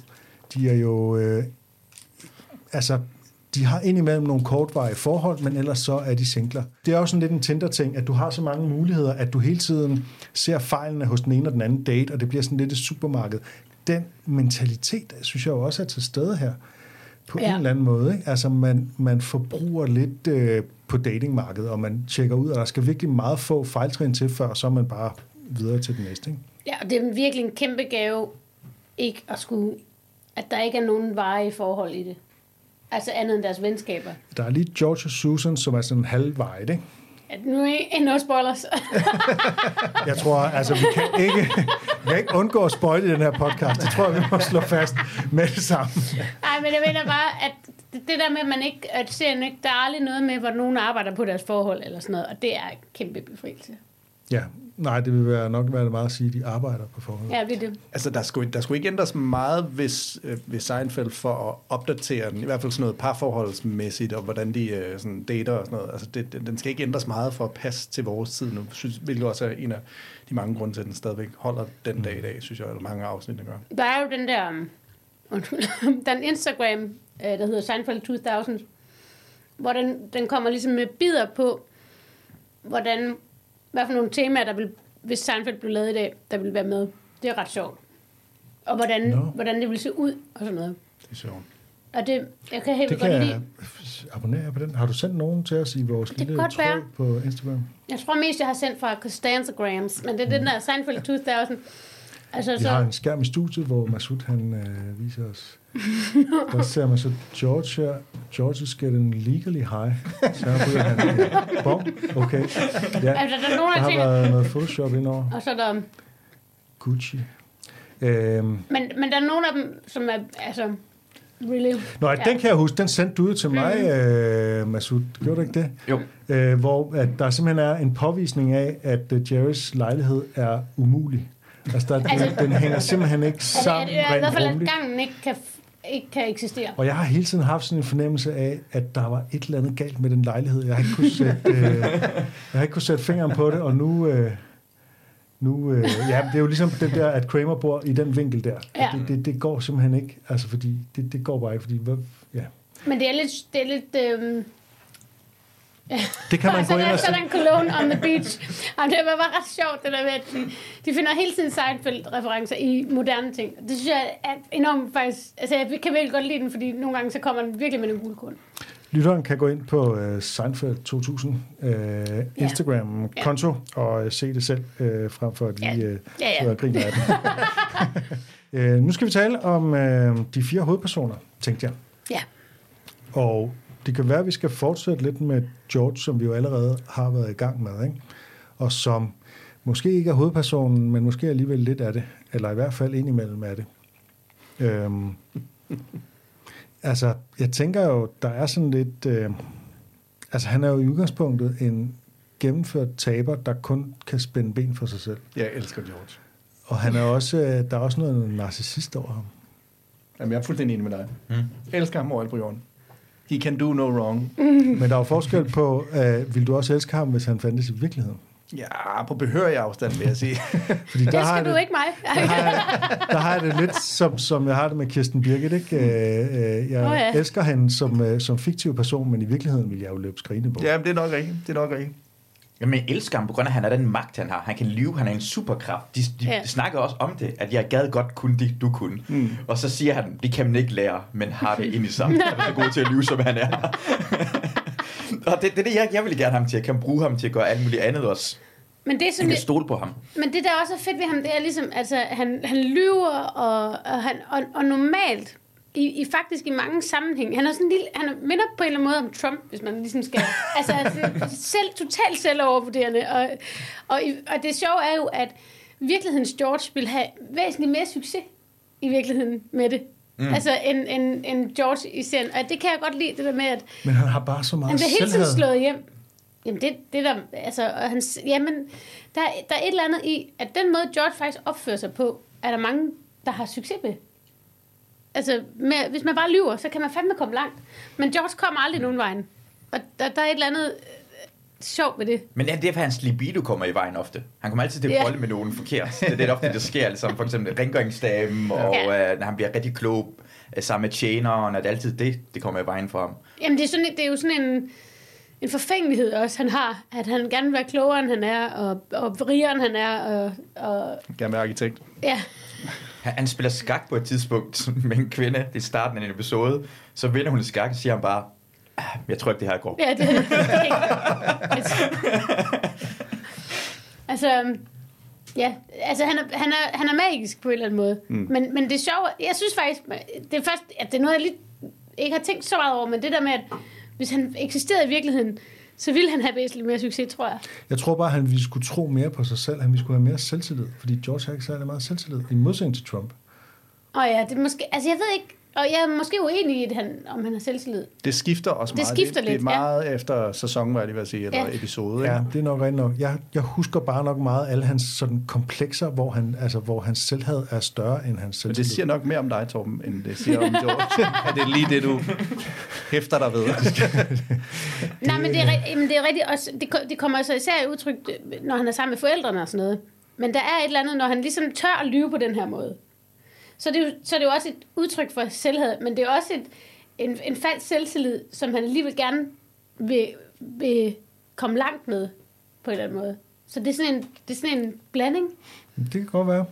de er jo, øh, altså de har indimellem nogle kortvarige forhold, men ellers så er de singler. Det er jo sådan lidt en Tinder-ting, at du har så mange muligheder, at du hele tiden ser fejlene hos den ene og den anden date, og det bliver sådan lidt et supermarked. Den mentalitet, synes jeg jo også er til stede her, på ja. En eller anden måde. Ikke? Altså man, man forbruger lidt øh, på datingmarkedet, og man tjekker ud, og der skal virkelig meget få fejltrin til, før så er man bare videre til den næste. Ikke? Ja, og det er virkelig en kæmpe gave, ikke at skulle, at der ikke er nogen veje i forhold i det. Altså andet end deres venskaber. Der er lige George og Susan, som er sådan halvvejet, ikke? At nu er no spoilers. Jeg tror, altså, vi kan ikke, vi kan ikke undgå at spoile i den her podcast. Det tror jeg, vi må slå fast med det samme. Nej, men jeg mener bare, at det det der med, at man ikke, at serien ikke, der er aldrig noget med, hvor nogen arbejder på deres forhold eller sådan noget, og det er en kæmpe befrielse. Ja, nej, det vil være nok være meget at sige, at de arbejder på forhold. Ja, det er det. Altså, der skulle, der skulle ikke ændres meget hvis, øh, hvis Seinfeld for at opdatere den, i hvert fald sådan noget parforholdsmæssigt, og hvordan de øh, sådan dater og sådan noget. Altså, det, den, skal ikke ændres meget for at passe til vores tid nu, synes, hvilket også er en af de mange grunde til, at den stadigvæk holder den dag i dag, synes jeg, eller mange afsnit, der gør. Der er jo den der, um, den Instagram, øh, der hedder Seinfeld 2000, hvor den, den kommer ligesom med bidder på, hvordan, hvad for nogle temaer, der vil, hvis Seinfeld blev lavet i dag, der vil være med. Det er ret sjovt. Og hvordan, no. hvordan det vil se ud, og sådan noget. Det er sjovt. Og det, jeg kan helt Det kan godt jeg lide. abonnere på den. Har du sendt nogen til os i vores Det kan lille godt tråd på Instagram? Jeg tror mest, jeg har sendt fra Costanzagrams, men det er den der Seinfeld 2000. Altså, Vi har en skærm i studiet, hvor Masud han øh, viser os. Der ser man så George her. George is getting legally high. Så ryger han. Bom. Okay. Ja. Altså, der er nogle Der af har tingene, været noget Photoshop indover. og så er der, Gucci. Øhm, men, men der er nogle af dem, som er, altså, really... Nå, ja. den kan jeg huske. Den sendte du ud til mig, øh, Masud. Gjorde du ikke det? Jo. Øh, hvor at der simpelthen er en påvisning af, at uh, Jerrys lejlighed er umulig. Altså, der, Altså- den, den hænger simpelthen ikke Altså, sammen at, at, i hvert fald, at gangen ikke kan, ikke kan eksistere. Og jeg har hele tiden haft sådan en fornemmelse af, at der var et eller andet galt med den lejlighed. Jeg har ikke kunne sætte, øh, jeg har ikke kunne sætte fingeren på det, og nu... Øh, nu øh, ja, det er jo ligesom den der, at Kramer bor i den vinkel der. Ja. Det, det, det går simpelthen ikke, altså fordi, det, det går bare ikke, fordi, ja. Men det er lidt... Det er lidt Det kan man gå ind og så er se. der en cologne on the beach. Jamen, det var bare ret sjovt, det der med, at de, de finder hele tiden Seinfeld-referencer i moderne ting. Det synes jeg er enormt faktisk... Altså, jeg kan virkelig godt lide den, fordi nogle gange så kommer den virkelig med en guldkorn. Lytteren kan gå ind på uh, Seinfeld 2000 uh, Instagram-konto og uh, se det selv, uh, frem for at Ja. uh, Ja, ja. sidder og griner af det. uh, nu skal vi tale om uh, de fire hovedpersoner, tænkte jeg. Ja. Og det kan være, at vi skal fortsætte lidt med George, som vi jo allerede har været i gang med, ikke? og som måske ikke er hovedpersonen, men måske alligevel lidt af det, eller i hvert fald indimellem af det. Øhm, altså, jeg tænker jo, der er sådan lidt... Øh, altså, han er jo i udgangspunktet en gennemført taber, der kun kan spænde ben for sig selv. Jeg elsker George. Og han er også, øh, der er også noget narcissist over ham. Jamen, jeg er fuldstændig enig med dig. Mm. Elsker ham overalt på jorden. He can do no wrong. Men der er jo forskel på, øh, vil du også elske ham, hvis han fandtes i virkeligheden? Ja, på behørig afstand, vil jeg sige. Fordi der har Elsker jeg du det, ikke mig? der har, jeg, der har jeg det lidt, som, som jeg har det med Kirsten Birgit. Ikke? Øh, øh, jeg oh, ja. elsker hende som, øh, som fiktiv person, men i virkeligheden vil jeg jo løbe skrigende på. ja, men det er nok rigtigt. Det er nok rigtigt. Jamen, jeg elsker ham på grund af, at han har den magt, han har. Han kan lyve, han er en superkraft. De, de, Ja. snakker også om det, at jeg gad godt kunne det, du kunne. Mm. Og så siger han, det kan man ikke lære, men har det ind i sig. Han er så god til at lyve, som han er. og det, det er det, jeg, jeg vil gerne have ham til. Jeg kan bruge ham til at gøre alt muligt andet også. Men det, som Jeg jeg, kan stole på ham. men det, der også er fedt ved ham, det er ligesom, altså, han, han lyver, og, og, han, og, og normalt, i, i faktisk i mange sammenhæng, han er sådan en lille, han er- minder på en eller anden måde om Trump, hvis man ligesom skal, altså sådan, selv, totalt selvovervurderende, og, og, og det sjove er jo, at virkelighedens George vil have væsentligt mere succes i virkeligheden med det. Mm. Altså en, en, en George i serien. Og det kan jeg godt lide, det der med, at Men han har bare så han meget bliver hele tiden slået hjem. Jamen, det, det der, altså, og han, jamen, der, der er et eller andet i, at den måde, George faktisk opfører sig på, er der mange, der har succes med. Altså, med, hvis man bare lyver, så kan man fandme komme langt. Men George kommer aldrig nogen vejen. Og der, der er et eller andet øh, sjovt ved det. Men det er derfor, hans libido kommer i vejen ofte. Han kommer altid til at Ja. bolde med nogen forkert. Det er det, ofte, der sker. Altså, for eksempel rengøringsdamen, og Ja. øh, når han bliver rigtig klog øh, sammen med tjeneren, at det er altid det, det kommer i vejen for ham. Jamen, det er, sådan, det er jo sådan en, en forfængelighed også, han har. At han gerne vil være klogere, end han er, og, og rigere, end han er. Og, og, Gerne være arkitekt. ja. Han, spiller skak på et tidspunkt med en kvinde. Det er starten af en episode. Så vinder hun i skak, og siger han bare, "Ah, jeg tror ikke, det her går. Ja, det er altså, altså, øhm, ja, altså han er, han, er, han er magisk på en eller anden måde. Mm. Men, men det er sjovt, jeg synes faktisk, det er først, at det er noget, jeg lige ikke har tænkt så meget over, men det der med, at hvis han eksisterede i virkeligheden, så ville han have væsentligt mere succes, tror jeg. Jeg tror bare, at han ville skulle tro mere på sig selv. Han ville skulle have mere selvtillid. Fordi George har ikke særlig meget selvtillid. I modsætning til Trump. Og ja, det er måske, altså jeg ved ikke, og jeg er måske uenig i, at han, om han har selvtillid. Det skifter også Det meget. skifter det, det er lidt, ja. meget efter sæson, hvad jeg lige vil sige, eller Ja. episode. Ikke? Ja, det er nok rigtigt nok. Jeg, jeg husker bare nok meget alle hans sådan komplekser, hvor, han, altså, hvor hans selvhed er større end hans Men selvtillid. det siger nok mere om dig, Torben, end det siger om George. er det lige det, du hæfter dig ved? Nej, men det er, men det er rigtigt også, det, det kommer så især i udtryk, når han er sammen med forældrene og sådan noget. Men der er et eller andet, når han ligesom tør at lyve på den her måde. Så det, er jo, så er det jo også et udtryk for selvhed, men det er også et, en, en falsk selvtillid, som han alligevel gerne vil, vil komme langt med, på en eller anden måde. Så det er sådan en, det er sådan en blanding. Det kan godt være.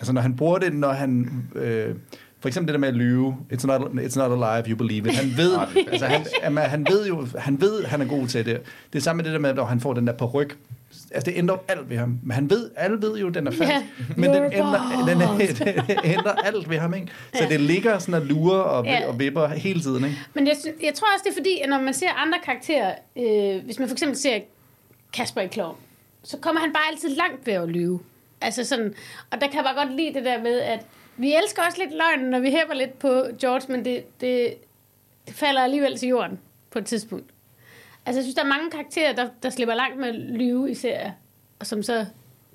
Altså når han bruger det, når han... Øh, for eksempel det der med at lyve, it's not, it's not alive, you believe it. Han ved, altså han, han ved jo, han ved, han er god til det. Det er samme med det der med, når han får den der på ryg. Altså det ændrer alt ved ham. Men han ved, alle ved jo, den er falsk. Ja. Men den ændrer, den, den ændrer alt ved ham, ikke? Så det ligger sådan og lurer og, Ja. og vipper hele tiden, ikke? Men jeg, jeg tror også, det er fordi, at når man ser andre karakterer, øh, hvis man for eksempel ser Kasper i Klovn, så kommer han bare altid langt ved at lyve. Altså sådan, og der kan jeg bare godt lide det der med, at vi elsker også lidt løgnen, når vi hæpper lidt på George, men det, det, det falder alligevel til jorden på et tidspunkt. Altså jeg synes, der er mange karakterer, der, der slipper langt med at lyve i serier, og som så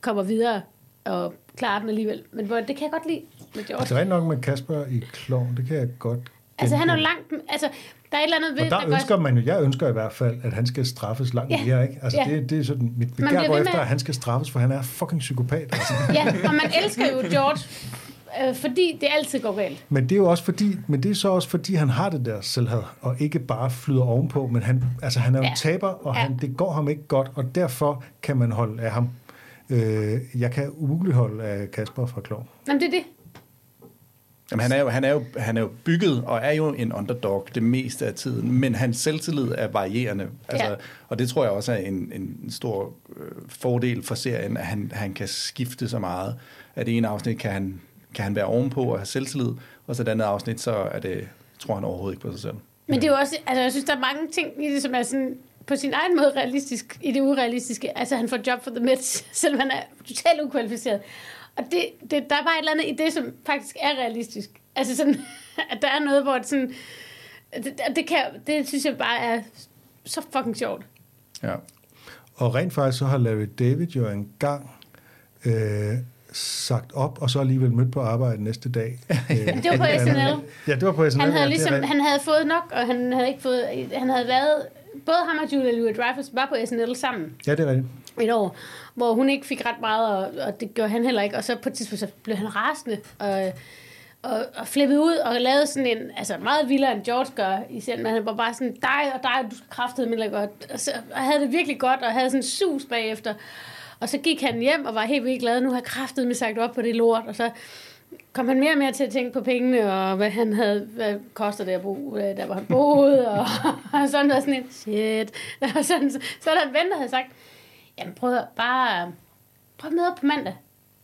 kommer videre og klarer den alligevel. Men hvor, det kan jeg godt lide med George. Altså, det er rigtig nok med Kasper i Klovn. Det kan jeg godt Altså han er jo langt, altså der er et eller andet ved, Og der går- ønsker man jo, jeg ønsker i hvert fald, at han skal straffes langt Ja. mere, ikke? Altså, Ja. det, det er sådan, mit begær går efter, med- at han skal straffes, for han er fucking psykopat. Altså. Ja, og man elsker jo George, øh, fordi det altid går galt. Men det er jo også fordi, men det er så også fordi, han har det der selvhed, og ikke bare flyder ovenpå, men han, altså, han er jo Ja. en taber, og Ja. han, det går ham ikke godt, og derfor kan man holde af ham. Øh, jeg kan umuligt holde af Kasper fra Klov. Jamen, det er det. Jamen, han, er jo, han, er jo, han er jo bygget og er jo en underdog det meste af tiden, men hans selvtillid er varierende. Altså, Ja. Og det tror jeg også er en, en stor øh, fordel for serien, at han, han kan skifte så meget. At det ene afsnit kan han, kan han være ovenpå og have selvtillid, og så det andet afsnit, så er det, tror han overhovedet ikke på sig selv. Men det er jo også, altså jeg synes, der er mange ting i det, som er sådan på sin egen måde realistisk, i det urealistiske. Altså han får job for The Mets, selvom han er totalt ukvalificeret. Og det, det, der er bare et eller andet i det, som faktisk er realistisk. Altså sådan, at der er noget, hvor det sådan... Det, det, kan, det synes jeg bare er så fucking sjovt. Ja. Og rent faktisk så har Larry David jo engang øh, sagt op, og så alligevel mødt på arbejde næste dag. Øh, Det var på SNL. Ja, det var på SNL. Han ja, havde, er ligesom, han havde fået nok, og han havde ikke fået... Han havde været... Både ham og Julia Louis-Dreyfus var på SNL sammen Ja, det er rigtigt. et år, hvor hun ikke fik ret meget, og, og det gjorde han heller ikke. Og så på et tidspunkt så blev han rasende, og, og, og flippede ud og lavede sådan en, altså meget vildere end George gør i scenen, men han var bare sådan, dig og dig, du kræftede mig godt. Og, så, og havde det virkelig godt, og havde sådan en sus bagefter. Og så gik han hjem og var helt vildt glad, nu har kraftet med sagt op på det lort, og så kom han mere og mere til at tænke på pengene, og hvad han havde, hvad koster det at bo, øh, der hvor han boede, og, og sådan var sådan en, shit. Og sådan, så, så der en ven, der havde sagt, jamen prøv at bare, prøv at møde op på mandag,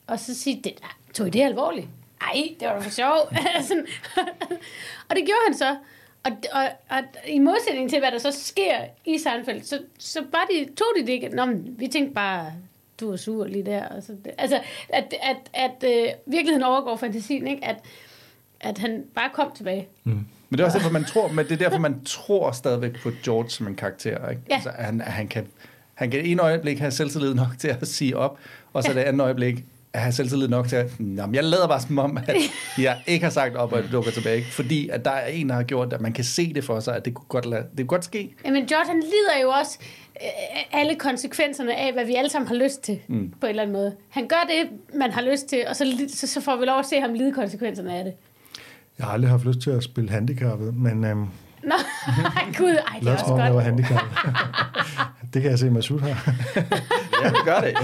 og så sige, det, tog I det alvorligt? Ej, det var da for sjov. Og det gjorde han så. Og, og, og, i modsætning til, hvad der så sker i Seinfeld, så, så bare de, tog de det ikke. Nå, men vi tænkte bare, du var sur lige der. Og så, altså, at, at, at øh, virkeligheden overgår fantasien, ikke? At, at han bare kom tilbage. Mm. Men det er også derfor, man tror, men det er derfor, man tror stadigvæk på George som en karakter. Ikke? Ja. Altså, han, han kan, han kan en øjeblik have selvtillid nok til at sige op, og så ja. det andet øjeblik have selvtillid nok til at, jamen, jeg lader bare som om, at jeg ikke har sagt op, og lukker tilbage. Ikke? Fordi at der er en, der har gjort, at man kan se det for sig, at det kunne godt, lade, det kunne godt ske. Jamen, han lider jo også øh, alle konsekvenserne af, hvad vi alle sammen har lyst til, mm. på en eller anden måde. Han gør det, man har lyst til, og så, så, så får vi lov at se ham lide konsekvenserne af det. Jeg har aldrig haft lyst til at spille handicappet, men... Øhm, Nå, gud, ej, det er lad også os jeg var godt. handicappet. det kan jeg se med Sud her. Jeg vil gøre det.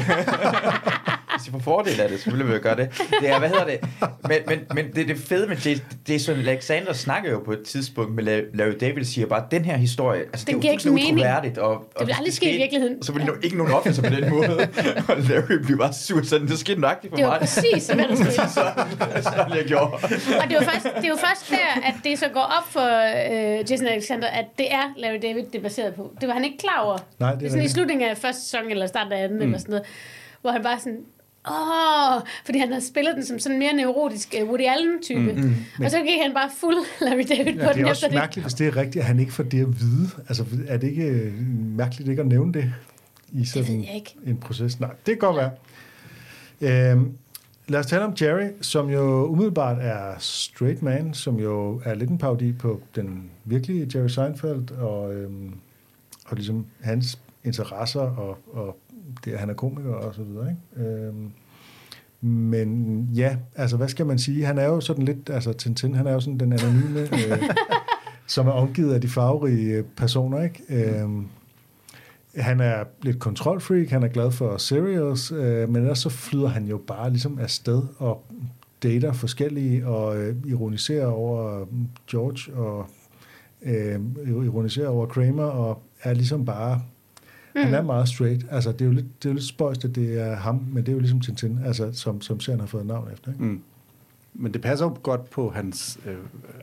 Hvis I får fordel af det, så vil jeg gøre det. Det er, hvad hedder det? Men, men, men det, det fede med Jason, Jason Alexander snakker jo på et tidspunkt med La- Larry David, siger bare, at den her historie, altså Den det er jo ikke mening. utroværdigt. Og, og Det vil aldrig ske i virkeligheden. Så vil der ikke nogen opføre sig på den måde. og Larry bliver bare sur, sådan, det skete nøjagtigt for Det var mig. præcis, hvad der skete. sådan, sådan jeg gjorde. Og det er, jo først, det er jo først der, at det så går op for øh, Jason Alexander, at det er Larry David, det er baseret på. Det var han ikke klar over. Nej, det det er sådan i rigtigt. slutningen af første sæson, eller starten af anden, mm. eller sådan noget, hvor han bare sådan, åh, fordi han har spillet den som sådan en mere neurotisk uh, Woody Allen-type. Mm, mm. Og så gik han bare fuld Larry David Ja, på det er den også efter det. mærkeligt, hvis det er rigtigt, at han ikke får det at vide. Altså, er det ikke øh, mærkeligt ikke at nævne det i sådan jeg ikke. en proces? Nej, det kan godt være. Øhm, lad os tale om Jerry, som jo umiddelbart er straight man, som jo er lidt en parodi på den virkelige Jerry Seinfeld, og, øhm, og ligesom hans interesser, og, og det, at han er komiker og så videre. Ikke? Øhm, men ja, altså hvad skal man sige? Han er jo sådan lidt, altså Tintin, han er jo sådan den anonyme, øh, som er omgivet af de farverige personer, ikke? Øhm, han er lidt kontrolfreak, han er glad for serials, øh, men ellers så flyder han jo bare ligesom afsted og dater forskellige og øh, ironiserer over George og øh, ironiserer over Kramer og er ligesom bare mm. han er meget straight. Altså det er jo lidt, det er jo lidt spøjst, at det er ham, men det er jo ligesom Tintin, altså, som, som serien har fået navn efter. Ikke? Mm. Men det passer jo godt på hans øh,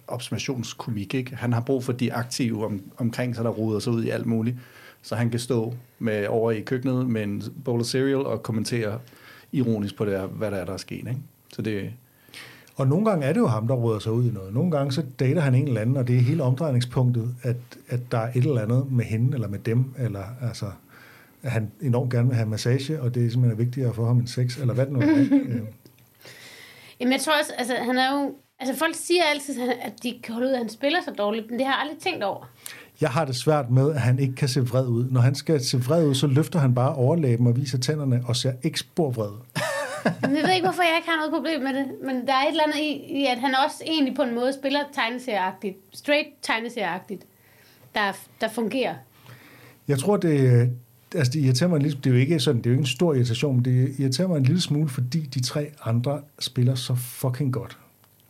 observationskomik. Ikke? Han har brug for de aktive om, omkring sig, der roder sig ud i alt muligt. Så han kan stå med over i køkkenet med en bowl of cereal og kommentere ironisk på det, hvad der er, der er sket. Ikke? Så det, Og nogle gange er det jo ham, der råder sig ud i noget. Nogle gange så dater han en eller anden, og det er hele omdrejningspunktet, at, at der er et eller andet med hende eller med dem, eller altså, at han enormt gerne vil have massage, og det er simpelthen vigtigere for ham end sex, eller hvad det nu er. Øh, Jamen jeg tror også, altså han er jo... Altså folk siger altid, at de kan holde ud, at han spiller så dårligt, men det har jeg aldrig tænkt over. Jeg har det svært med, at han ikke kan se vred ud. Når han skal se vred ud, så løfter han bare overlæben og viser tænderne, og ser ikke spor vred. Men jeg ved ikke, hvorfor jeg ikke har noget problem med det. Men der er et eller andet i, i at han også egentlig på en måde spiller tegneserieagtigt. Straight tegneserieagtigt. Der, der fungerer. Jeg tror, det, altså det irriterer mig en lille, det er jo ikke sådan, det er jo ikke en stor irritation, men det irriterer mig en lille smule, fordi de tre andre spiller så fucking godt.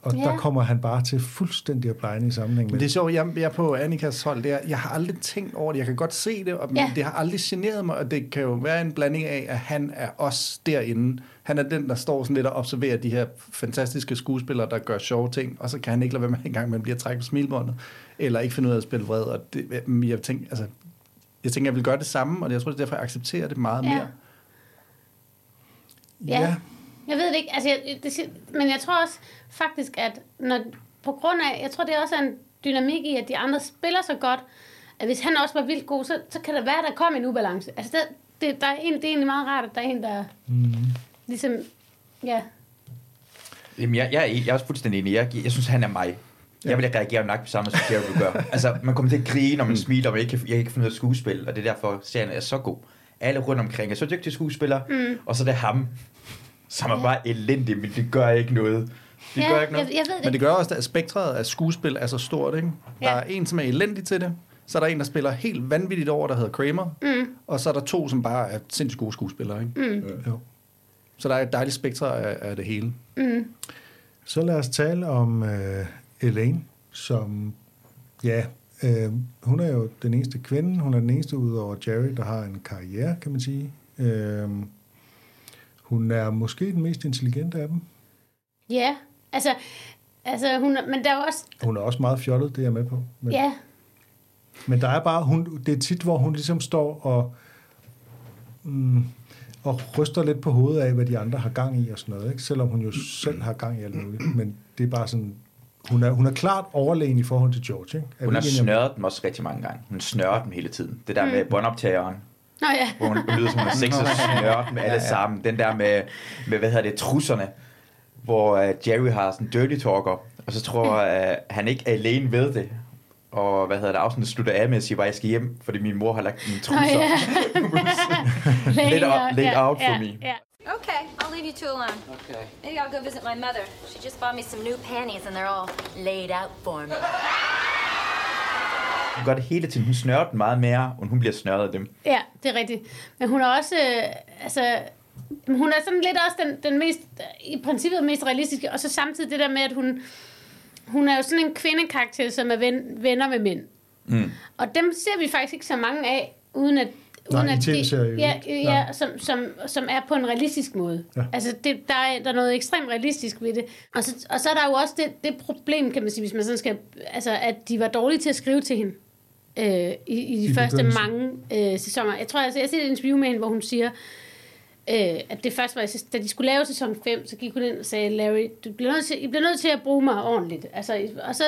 Og Ja. der kommer han bare til fuldstændig at blegne i sammenhæng med. Men det er sjovt, jeg, jeg er på Annikas hold der. Jeg har aldrig tænkt over det. Jeg kan godt se det, og, men Ja. det har aldrig generet mig, og det kan jo være en blanding af, at han er også derinde. Han er den, der står sådan lidt og observerer de her fantastiske skuespillere, der gør sjove ting, og så kan han ikke lade være med engang, man bliver trækket på smilbåndet, eller ikke finde ud af at spille vred. Og det, jeg, tænker, altså, jeg tænker, jeg vil gøre det samme, og jeg tror, det er derfor, jeg accepterer det meget Ja. mere. Ja. Ja. Jeg ved det ikke, altså, jeg, det, men jeg tror også faktisk, at når, på grund af, jeg tror det er også en dynamik i, at de andre spiller så godt, at hvis han også var vildt god, så, så kan der være, der kommer en ubalance. Altså, det, det, der er en, det er egentlig meget rart, at der er en, der mm. ligesom, ja, Jamen, jeg, jeg, er, jeg er også fuldstændig enig. Jeg, jeg synes, han er mig. Jeg vil reagere nok på samme, som Jerry vil gøre. Altså, man kommer til at grine, når man smiler, og jeg ikke, kan- jeg ikke kan finde ud af skuespil, og det er derfor, serien er så god. Alle rundt omkring er så dygtige skuespillere, mm. og så er det ham, som er bare elendig, men det gør ikke noget. Det ja, gør ikke noget. Jeg, jeg ved det Men det gør også, at spektret af skuespil er så stort, ikke? Der Ja. er en, som er elendig til det. Så er der en, der spiller helt vanvittigt over, der hedder Kramer. Mm. Og så er der to, som bare er sindssygt gode skuespillere, ikke? Mm. Jo. Så der er et dejligt spektre af, af det hele. Så lad os tale om øh, Elaine, som, ja, øh, hun er jo den eneste kvinde, hun er den eneste ud over Jerry, der har en karriere, kan man sige. Øh, hun er måske den mest intelligente af dem. Ja, altså, altså hun, men der er også, Hun er også meget fjollet, det er jeg med på. Men, ja, men der er bare, hun, det er tit, hvor hun ligesom står og, mm, og ryster lidt på hovedet af, hvad de andre har gang i og sådan noget. Ikke? Selvom hun jo selv har gang i alt muligt. Men det er bare sådan, hun er, hun er klart overlegen i forhold til George. Ikke? Er Hun har snørret dem også rigtig mange gange. Hun snørrer dem hele tiden. Det der med båndoptageren, Nå ja, hvor hun lyder som hun er sex og snørrer dem alle sammen. Den der med, med hvad hedder det, trusserne, hvor uh, Jerry har sådan en dirty talker, og så tror jeg, uh, han ikke er alene ved det. Og hvad hedder det, afsnittet slutter af med at sige, at jeg skal hjem, fordi min mor har lagt mine trusser. ja. Laid out- laid ja, out for ja, me. Ja. Okay, I'll leave you two alone. Okay. Maybe I'll go visit my mother. She just bought me some new panties, and they're all laid out for me. Hun gør det hele tiden. Hun snørrer dem meget mere, og hun bliver snørret af dem. Ja, det er rigtigt. Men hun er også, øh, altså, hun er sådan lidt også den, den mest, i princippet mest realistiske, og så samtidig det der med, at hun, hun er jo sådan en kvindekarakter, som er ven, venner med mænd. Mm. Og dem ser vi faktisk ikke så mange af, uden at Nej, uden at jo ja, ja, Nej. som, som, som er på en realistisk måde. Ja. Altså, det, der, er, der er noget ekstremt realistisk ved det. Og så, og så er der jo også det, det problem, kan man sige, hvis man sådan skal... Altså, at de var dårlige til at skrive til hende øh, i, i de I første begyndelsen. mange øh, sæsoner. Jeg tror, altså, jeg har set et interview med hende, hvor hun siger, øh, at det først var, da de skulle lave sæson 5, så gik hun ind og sagde, Larry, du bliver nødt til, I bliver nødt til at bruge mig ordentligt. Altså, og så,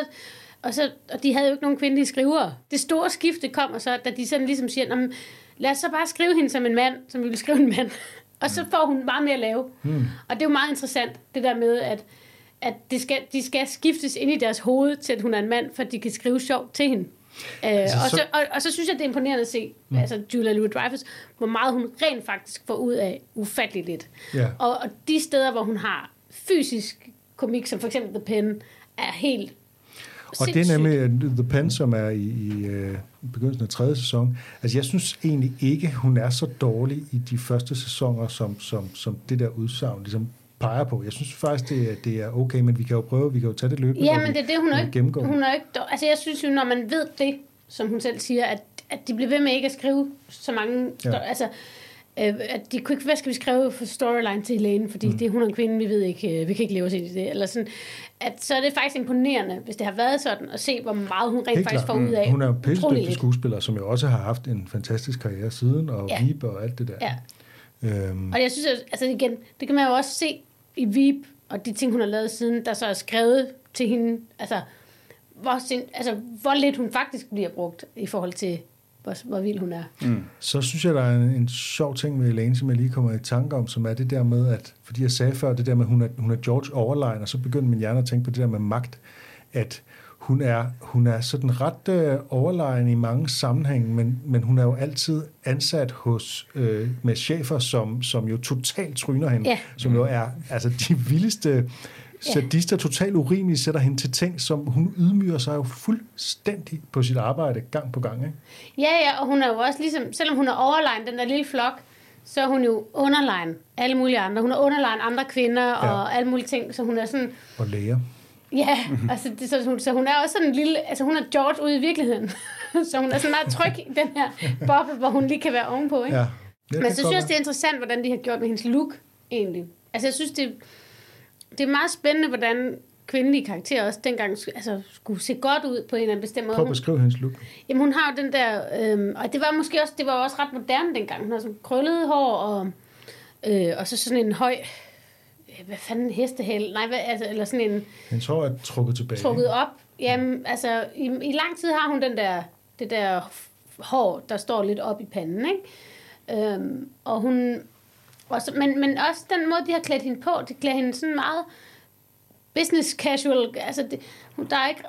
og, så, og de havde jo ikke nogen kvindelige skrivere. Det store skifte kommer så, da de sådan ligesom siger, "Nå, lad os så bare skrive hende som en mand, som vi vil skrive en mand. Og så får hun meget mere at lave. Mm. Og det er jo meget interessant, det der med, at, at det skal, de skal skiftes ind i deres hoved til, at hun er en mand, for at de kan skrive sjovt til hende. Øh, Altså, og, så- og, og så synes jeg, det er imponerende at se, mm. altså Julia Louis-Dreyfus, hvor meget hun rent faktisk får ud af ufatteligt lidt. Ja. Og, og de steder, hvor hun har fysisk komik, som for eksempel The Pen, er helt Og det er nemlig The Pen, som er i, i uh, begyndelsen af tredje sæson. Altså, jeg synes egentlig ikke, hun er så dårlig i de første sæsoner, som, som, som det der udsagn ligesom peger på. Jeg synes faktisk, det er, det er okay, men vi kan jo prøve, vi kan jo tage det løbende. Ja, men det er det, hun er ikke, gennemgår. hun er ikke Altså, jeg synes jo, når man ved det, som hun selv siger, at, at de bliver ved med ikke at skrive så mange... Ja. Altså, øh, at de kunne ikke, hvad skal vi skrive for storyline til Helene, fordi mm. det er hun er en kvinde, vi ved ikke, øh, vi kan ikke leve os ind i det, eller sådan, at så er det faktisk imponerende, hvis det har været sådan, at se, hvor meget hun rent Helt faktisk klart. får ud af. Hun er jo pissedygtig lidt. skuespiller, som jo også har haft en fantastisk karriere siden, og Ja. Veep og alt det der. Ja. Øhm, Og jeg synes, at, altså igen, det kan man jo også se i Veep, og de ting, hun har lavet siden, der så er skrevet til hende, altså hvor, sind, altså, hvor lidt hun faktisk bliver brugt i forhold til, hvor, hvor vild hun er. Så synes jeg, der er en, en sjov ting med Elaine, som jeg lige kommer i tanke om, som er det der med, at, fordi jeg sagde før, det der med, at hun er, hun er George overline, og så begyndte min hjerne at tænke på det der med magt, at hun er, hun er sådan ret øh, overlegen i mange sammenhænge, men, men hun er jo altid ansat hos øh, med chefer, som, som jo totalt tryner hende, Ja. som jo er altså de vildeste sadister, totalt urimelige, sætter hende til ting, som hun ydmyger sig jo fuldstændig på sit arbejde gang på gang. Ikke? Ja, ja, og hun er jo også ligesom, selvom hun er overline, den der lille flok, så er hun jo underline alle mulige andre. Hun er underline andre kvinder og Ja. alle mulige ting, så hun er sådan, Og læger. Ja, altså, det, så, hun, så hun er også sådan en lille, altså hun er George ude i virkeligheden. så hun er sådan meget tryg i den her boble, hvor hun lige kan være ovenpå, ikke? Ja. Ja, Men det så synes jeg det er interessant, hvordan de har gjort med hendes look, egentlig. Altså, jeg synes, det, det er meget spændende, hvordan kvindelige karakterer også dengang altså, skulle se godt ud på en eller anden bestemt måde. Prøv at beskrive hendes look. jamen, hun har jo den der... Øhm, og det var måske også, det var også ret moderne dengang. Hun har sådan krøllet hår, og, øh, og så sådan en høj... Hvad fanden, hestehæl? Nej, hvad, altså, eller sådan en Hendes hår er trukket tilbage. trukket op. Jamen, altså, i, i lang tid har hun den der, det der hår, der står lidt op i panden, ikke? Øhm, og hun... Også, men, men også den måde, de har klædt hende på, det klæder hende sådan meget business casual. Altså, det, hun, der, er ikke,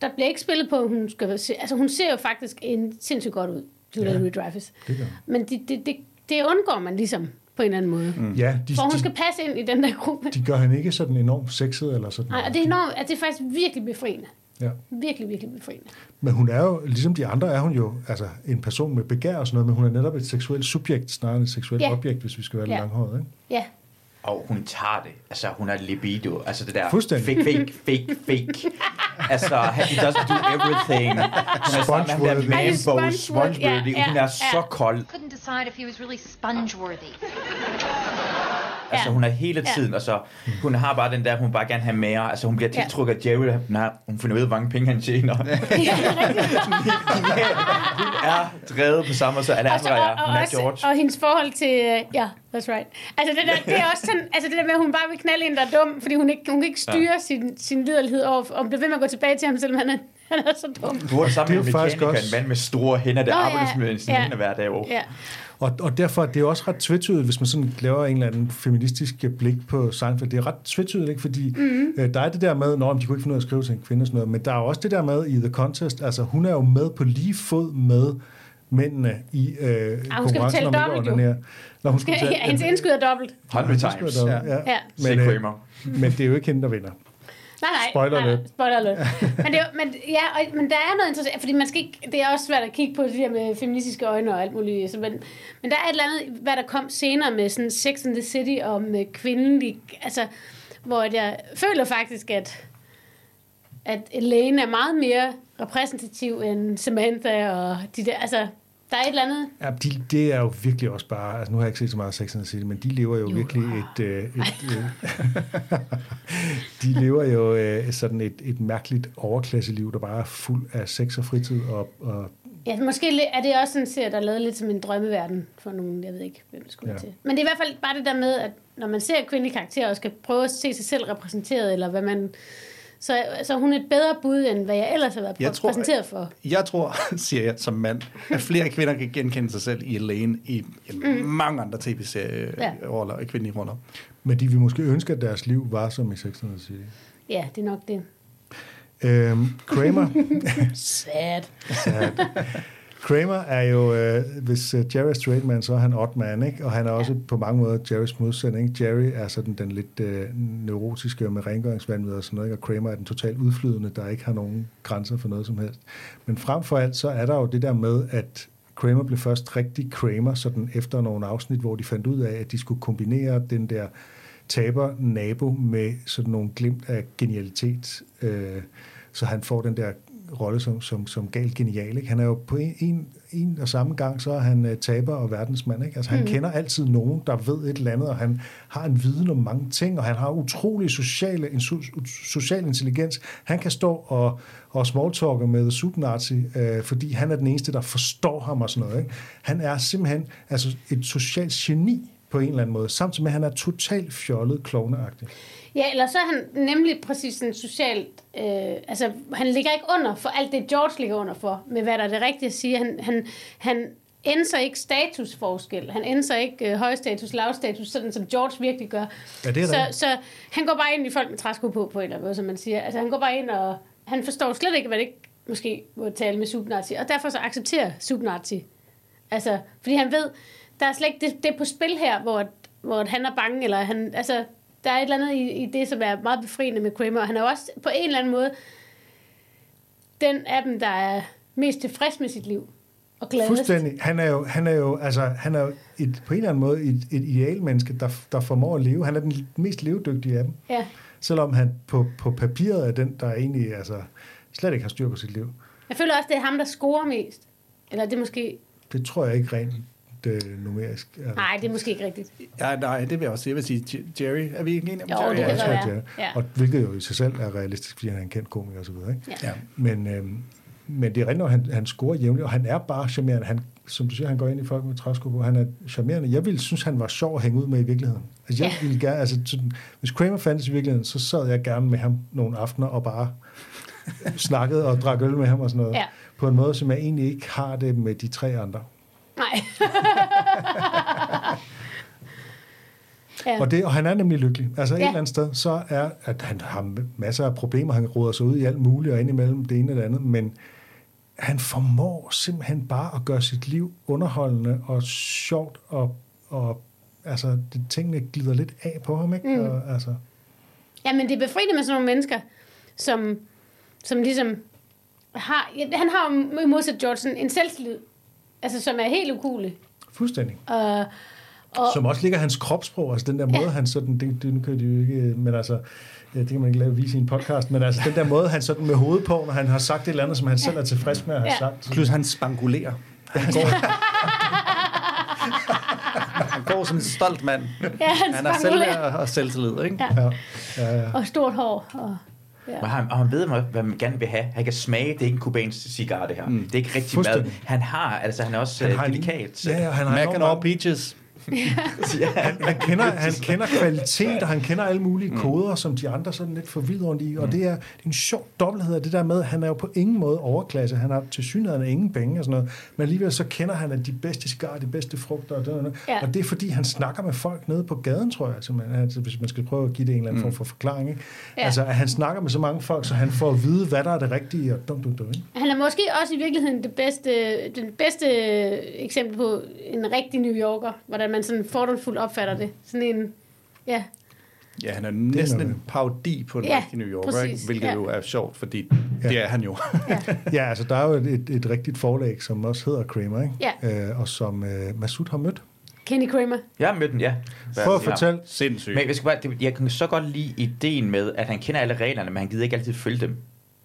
der bliver ikke spillet på, at hun skal se... Altså, hun ser jo faktisk en sindssygt godt ud, Julia Ja. Louis-Dreyfus. Men det, det, det, det undgår man ligesom på en eller anden måde. Mm. Ja, de, For hun de, skal passe ind i den der gruppe. de gør hende ikke sådan enormt sexet eller sådan Nej, og det er, enormt, at det er faktisk virkelig befriende. Ja. Virkelig, virkelig befriende. Men hun er jo, ligesom de andre, er hun jo altså, en person med begær og sådan noget, men hun er netop et seksuelt subjekt, snarere end et seksuelt Ja. objekt, hvis vi skal være Ja. langhåret. Ikke? Ja, Og hun tager det. Altså, hun har libido. Altså, det der Fuldstændig. fake, fake, fake, fake. altså, he doesn't do everything. Hun er ham der. Mambo, Spongeworthy, Hun er så kold. Couldn't decide if he was really sponge-worthy. Altså, Ja. hun er hele Ja. tiden, og så hun har bare den der, hun bare gerne have mere. Altså, hun bliver Ja. tiltrukket af Jerry. Hun, har, hun finder ud af, hvor mange penge han tjener. hun er drevet på samme måde, så alle andre og, er. og, Hun er også, George. og hendes forhold til... øh, Ja, that's right. Altså det, der, det er også sådan, altså det der med, at hun bare vil knalde en, der er dum, fordi hun, ikke, hun kan ikke styre ja. sin, sin liderlighed over, og bliver ved med at gå tilbage til ham, selvom han er, han er så dum. Du er sammen Det er med mekanikeren, også- en mand med store hænder, der Nå, arbejder ja. med sine Ja. hænder hver dag. Ja. Og, og derfor det er jo også ret tvetydigt, hvis man sådan laver en eller anden feministisk blik på Seinfeld. Det er ret tvetydigt, ikke? fordi mm. øh, der er det der med, når de kunne ikke finde ud af at skrive til en kvinde og sådan noget, men der er også det der med i The Contest, altså hun er jo med på lige fod med mændene i øh, konkurrencen betale om dobbelt, at jo. onanere. Når hun Ja, hendes indskud er dobbelt. 100 Ja, times. ja. Ja. Ja. Men, øh, Kramer. men det er jo ikke hende, der vinder. Nej, nej. Spoiler nej, alert. Spoiler alert. men, det, men, ja, og, men der er noget interessant, fordi man skal ikke, det er også svært at kigge på det der med feministiske øjne og alt muligt. Så, men, men der er et eller andet, hvad der kom senere med sådan Sex and the City om øh, kvindelig, altså, hvor jeg føler faktisk, at at Elaine er meget mere repræsentativ end Samantha og de der, altså, der er et eller andet, Ja, de, det er jo virkelig også bare, altså nu har jeg ikke set så meget Sex and the City, men de lever jo, Jo. virkelig et, øh, et øh, de lever jo øh, sådan et, et mærkeligt overklasseliv, der bare er fuld af sex og fritid og, og Ja, måske er det også sådan, ser der er lavet lidt som en drømmeverden for nogen, jeg ved ikke, hvem det skulle ja. til. Men det er i hvert fald bare det der med, at når man ser kvindelige karakterer og skal prøve at se sig selv repræsenteret, eller hvad man... Så, så er hun et bedre bud, end hvad jeg ellers har været Jeg tror, præsenteret for. Jeg tror, siger jeg som mand, at flere kvinder kan genkende sig selv i Elaine i mm. mange andre tv-serier Ja. roller, kvindelige roller. men de vil måske ønske, at deres liv var som i Sex and the City. Ja, det er nok det. Øhm, Kramer, Sad. Kramer er jo, øh, hvis uh, Jerry er straight man, så er han odd man, ikke? Og han er også på mange måder Jerrys modsætning. Jerry er sådan den lidt øh, neurotiske med rengøringsvandvid og sådan noget, ikke? og Kramer er den totalt udflydende, der ikke har nogen grænser for noget som helst. Men frem for alt, så er der jo det der med, at Kramer blev først rigtig Kramer, sådan efter nogle afsnit, hvor de fandt ud af, at de skulle kombinere den der taber nabo med sådan nogle glimt af genialitet, øh, så han får den der rolle som, som, som galt genial. Ikke? Han er jo på en, en, en og samme gang, så er han uh, taber og verdensmand. Ikke? Altså, han mm. kender altid nogen, der ved et eller andet, og han har en viden om mange ting, og han har utrolig sociale, en so, social intelligens. Han kan stå og, og smalltalke med Subnazi, øh, fordi han er den eneste, der forstår ham og sådan noget. Ikke? Han er simpelthen altså, et socialt geni på en eller anden måde, samtidig med, at han er totalt fjollet, klovneagtig. Ja, eller så er han nemlig præcis sådan socialt... Øh, altså, han ligger ikke under for alt det, George ligger under for, med hvad der er det rigtige at sige. Han, han, han ændrer ikke statusforskel. Han ændrer ikke øh, høj status, lav status, sådan som George virkelig gør. Ja, det er så, rigtigt. så han går bare ind i folk med træsko på, på en eller anden måde, som man siger. Altså, han går bare ind, og han forstår slet ikke, hvad det måske må tale med Subnazi. Og derfor så accepterer Subnazi. Altså, fordi han ved, der er slet ikke det, det på spil her, hvor, hvor han er bange, eller han, altså, der er et eller andet i, i det, som er meget befriende med Kramer, og han er også på en eller anden måde den af dem, der er mest tilfreds med sit liv og gladest. Fuldstændig. Han er jo, han er jo, altså, han er jo et, på en eller anden måde et, et idealmenneske, der, der formår at leve. Han er den mest levedygtige af dem. Ja. Selvom han på, på papiret er den, der egentlig altså, slet ikke har styr på sit liv. Jeg føler også, det er ham, der scorer mest. Eller det måske... Det tror jeg ikke rent øh, numerisk. Er Nej, det er måske ikke rigtigt. Ja, nej, det vil jeg også sige. Jeg vil sige, Jerry, er vi ikke enige om Jo, Jerry? det kan jeg være. er. Ja. Og hvilket jo i sig selv er realistisk, fordi han er en kendt komiker og så videre. Ikke? Ja. Ja. Men, øhm, men det er rigtigt, at han, han scorer jævnligt, og han er bare charmerende. Han, som du siger, han går ind i folk med træsko på. Han er charmerende. Jeg ville synes, han var sjov at hænge ud med i virkeligheden. Altså, jeg Ja. ville gerne, altså, sådan, hvis Kramer fandtes i virkeligheden, så sad jeg gerne med ham nogle aftener og bare snakkede og drak øl med ham og sådan noget. Ja. På en måde, som jeg egentlig ikke har det med de tre andre. Nej. ja. Og, det, og han er nemlig lykkelig. Altså et Ja. eller andet sted, så er, at han har masser af problemer, han råder sig ud i alt muligt, og indimellem det ene og det andet, men han formår simpelthen bare at gøre sit liv underholdende og sjovt, og, og altså, det, tingene glider lidt af på ham, ikke? Mm. Og, altså, Ja, men det er befriende med sådan nogle mennesker, som, som ligesom har... Ja, han har jo i modsat George en selvtillid, altså som er helt ukulig. fuldstændig. Og, og, Som også ligger hans kropssprog, altså den der måde, Ja. han sådan, det, det nu kan de jo ikke, men altså, ja, det kan man ikke lave vise i en podcast, men altså den der måde, han sådan med hovedet på, når han har sagt et eller andet, som han selv er tilfreds med at have Ja. sagt. Plus han spangulerer. Han går, han går som en stolt mand. ja, han, Han har spangulerer. selv og selvtillid, ikke? Ja. Ja, ja, ja. og stort hår. Og, Og han, og han ved, hvad hvad man gerne vil have. Han kan smage, det er ikke en kubansk cigar, det her. Mm. Det er ikke rigtig mad. Fuldstændig. Han har, altså han er også Han han har en- delikat. Ja, ja, han har Mac and all mange- peaches. han kender, han kender kvalitet, og han kender alle mulige Mm. koder, som de andre sådan lidt forvirret rundt i. Og det er, det er en sjov dobbelthed af det der med, at han er jo på ingen måde overklasse. Han har til synligheden ingen penge og sådan noget. Men alligevel så kender han at de bedste cigarer, de bedste frugter. Og, det, og, det. Ja. og det er fordi, han snakker med folk nede på gaden, tror jeg. Simpelthen. Altså, hvis man skal prøve at give det en eller anden form for forklaring. Ikke? Ja. Altså, at han snakker med så mange folk, så han får at vide, hvad der er det rigtige. Og dum, dum, dum, ikke? Han er måske også i virkeligheden det bedste, den bedste eksempel på en rigtig New Yorker, hvordan man sådan fordomsfuldt opfatter det. Sådan en, ja, Ja, han er næsten en parodi på en Ja, rigtig New Yorker, præcis, ikke? hvilket ja. jo er sjovt, fordi det er han jo. Ja, altså, der er jo et, et, et rigtigt forlag, som også hedder Kramer, ikke? Ja. Øh, og som øh, Masud har mødt. Kenny Kramer. Jeg har mødt den, ja. Prøv at Ja. fortælle, Sindssygt. Men jeg, skal bare, jeg kan så godt lide ideen med, at han kender alle reglerne, men han gider ikke altid følge dem.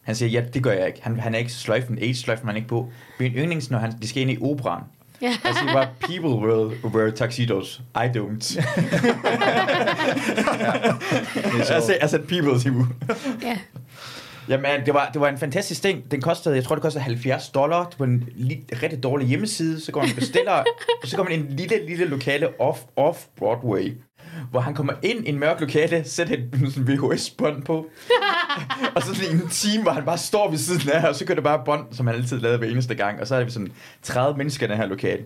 Han siger, ja, det gør jeg ikke. Han, han er ikke sløjfen, age sløjfen han er ikke på. Min yndlings, når han, de skal ind i operan. Ja. Han siger bare, people will wear tuxedos. I don't. I said, I said people, hun. Ja. Jamen, det var, det var en fantastisk ting. Den kostede, jeg tror, det kostede 70 dollar. Det var en li- rigtig dårlig hjemmeside. Så går man og bestiller, og så kommer man en lille, lille lokale off, off Broadway, hvor han kommer ind i en mørk lokale, sætter et sådan VHS-bånd på, og så sådan en time, hvor han bare står ved siden af, og så kører det bare bånd, som han altid lavede hver eneste gang, og så er det sådan 30 mennesker i den her lokale.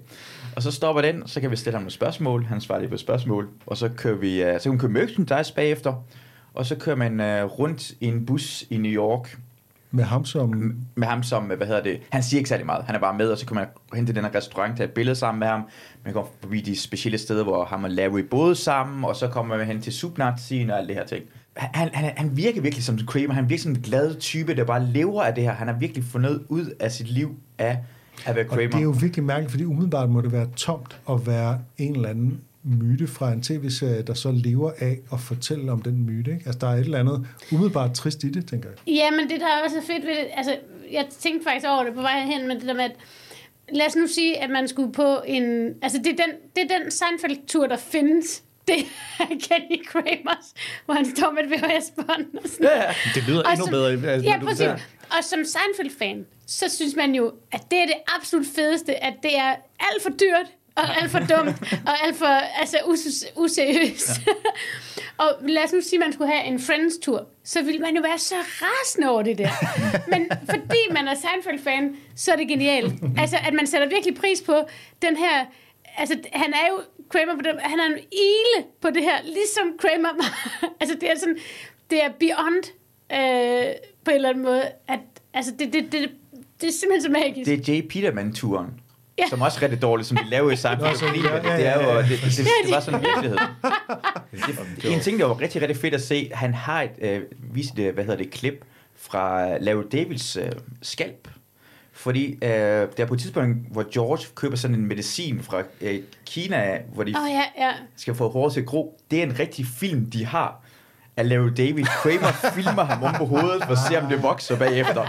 Og så stopper den, så kan vi stille ham nogle spørgsmål, han svarer lige på spørgsmål, og så kører vi, uh, så kan vi køre merchandise bagefter, og så kører man uh, rundt i en bus i New York, med ham som... med ham som, hvad hedder det, han siger ikke særlig meget. Han er bare med, og så kan man hen til den her restaurant, tage et billede sammen med ham. Man går forbi de specielle steder, hvor ham og Larry boede sammen, og så kommer man hen til subnazien og alt det her ting. Han, han, han virker virkelig som Kramer. Han virker som en glad type, der bare lever af det her. Han har virkelig fundet ud af sit liv af at være Og Kramer. det er jo virkelig mærkeligt, fordi umiddelbart må det være tomt at være en eller anden myte fra en tv-serie, der så lever af at fortælle om den myte. Ikke? Altså, der er et eller andet umiddelbart trist i det, tænker jeg. Ja, men det der er også fedt ved det, altså, jeg tænkte faktisk over det på vej hen, men det der med, at lad os nu sige, at man skulle på en, altså det er den, det er den Seinfeld-tur, der findes. Det er Kenny Kramers, hvor han står med et VHS-bånd og sådan Ja, Det lyder Og endnu som- bedre. Altså, Ja, præcis. Og som Seinfeld-fan, så synes man jo, at det er det absolut fedeste, at det er alt for dyrt, og alt for dumt, og alt for altså, us- useriøst. Ja. og lad os nu sige, at man skulle have en Friends-tur, så ville man jo være så rasende over det der. Men fordi man er Seinfeld-fan, så er det genialt. Altså, at man sætter virkelig pris på den her... Altså, han er jo Kramer på det, han er en ile på det her, ligesom Kramer altså, det er sådan, det er beyond øh, på en eller anden måde, at altså, det, det, det, det er simpelthen så magisk. Det er Jay Peterman-turen. Ja. Som også er rigtig dårligt, som de laver i Seinfeld. Nå, så- Fordi ja, ja, det er jo, det, det, det, det var sådan en virkelighed. Det, en ting, der var rigtig, rigtig fedt at se, han har et, øh, vist et, hvad hedder det, klip fra Larry Davids øh, skalp. Fordi øh, der er på et tidspunkt, hvor George køber sådan en medicin fra øh, Kina, hvor de oh, ja, ja. skal få håret til at gro. Det er en rigtig film, de har af Larry David. Kramer filmer ham om på hovedet for at se, om det vokser bagefter.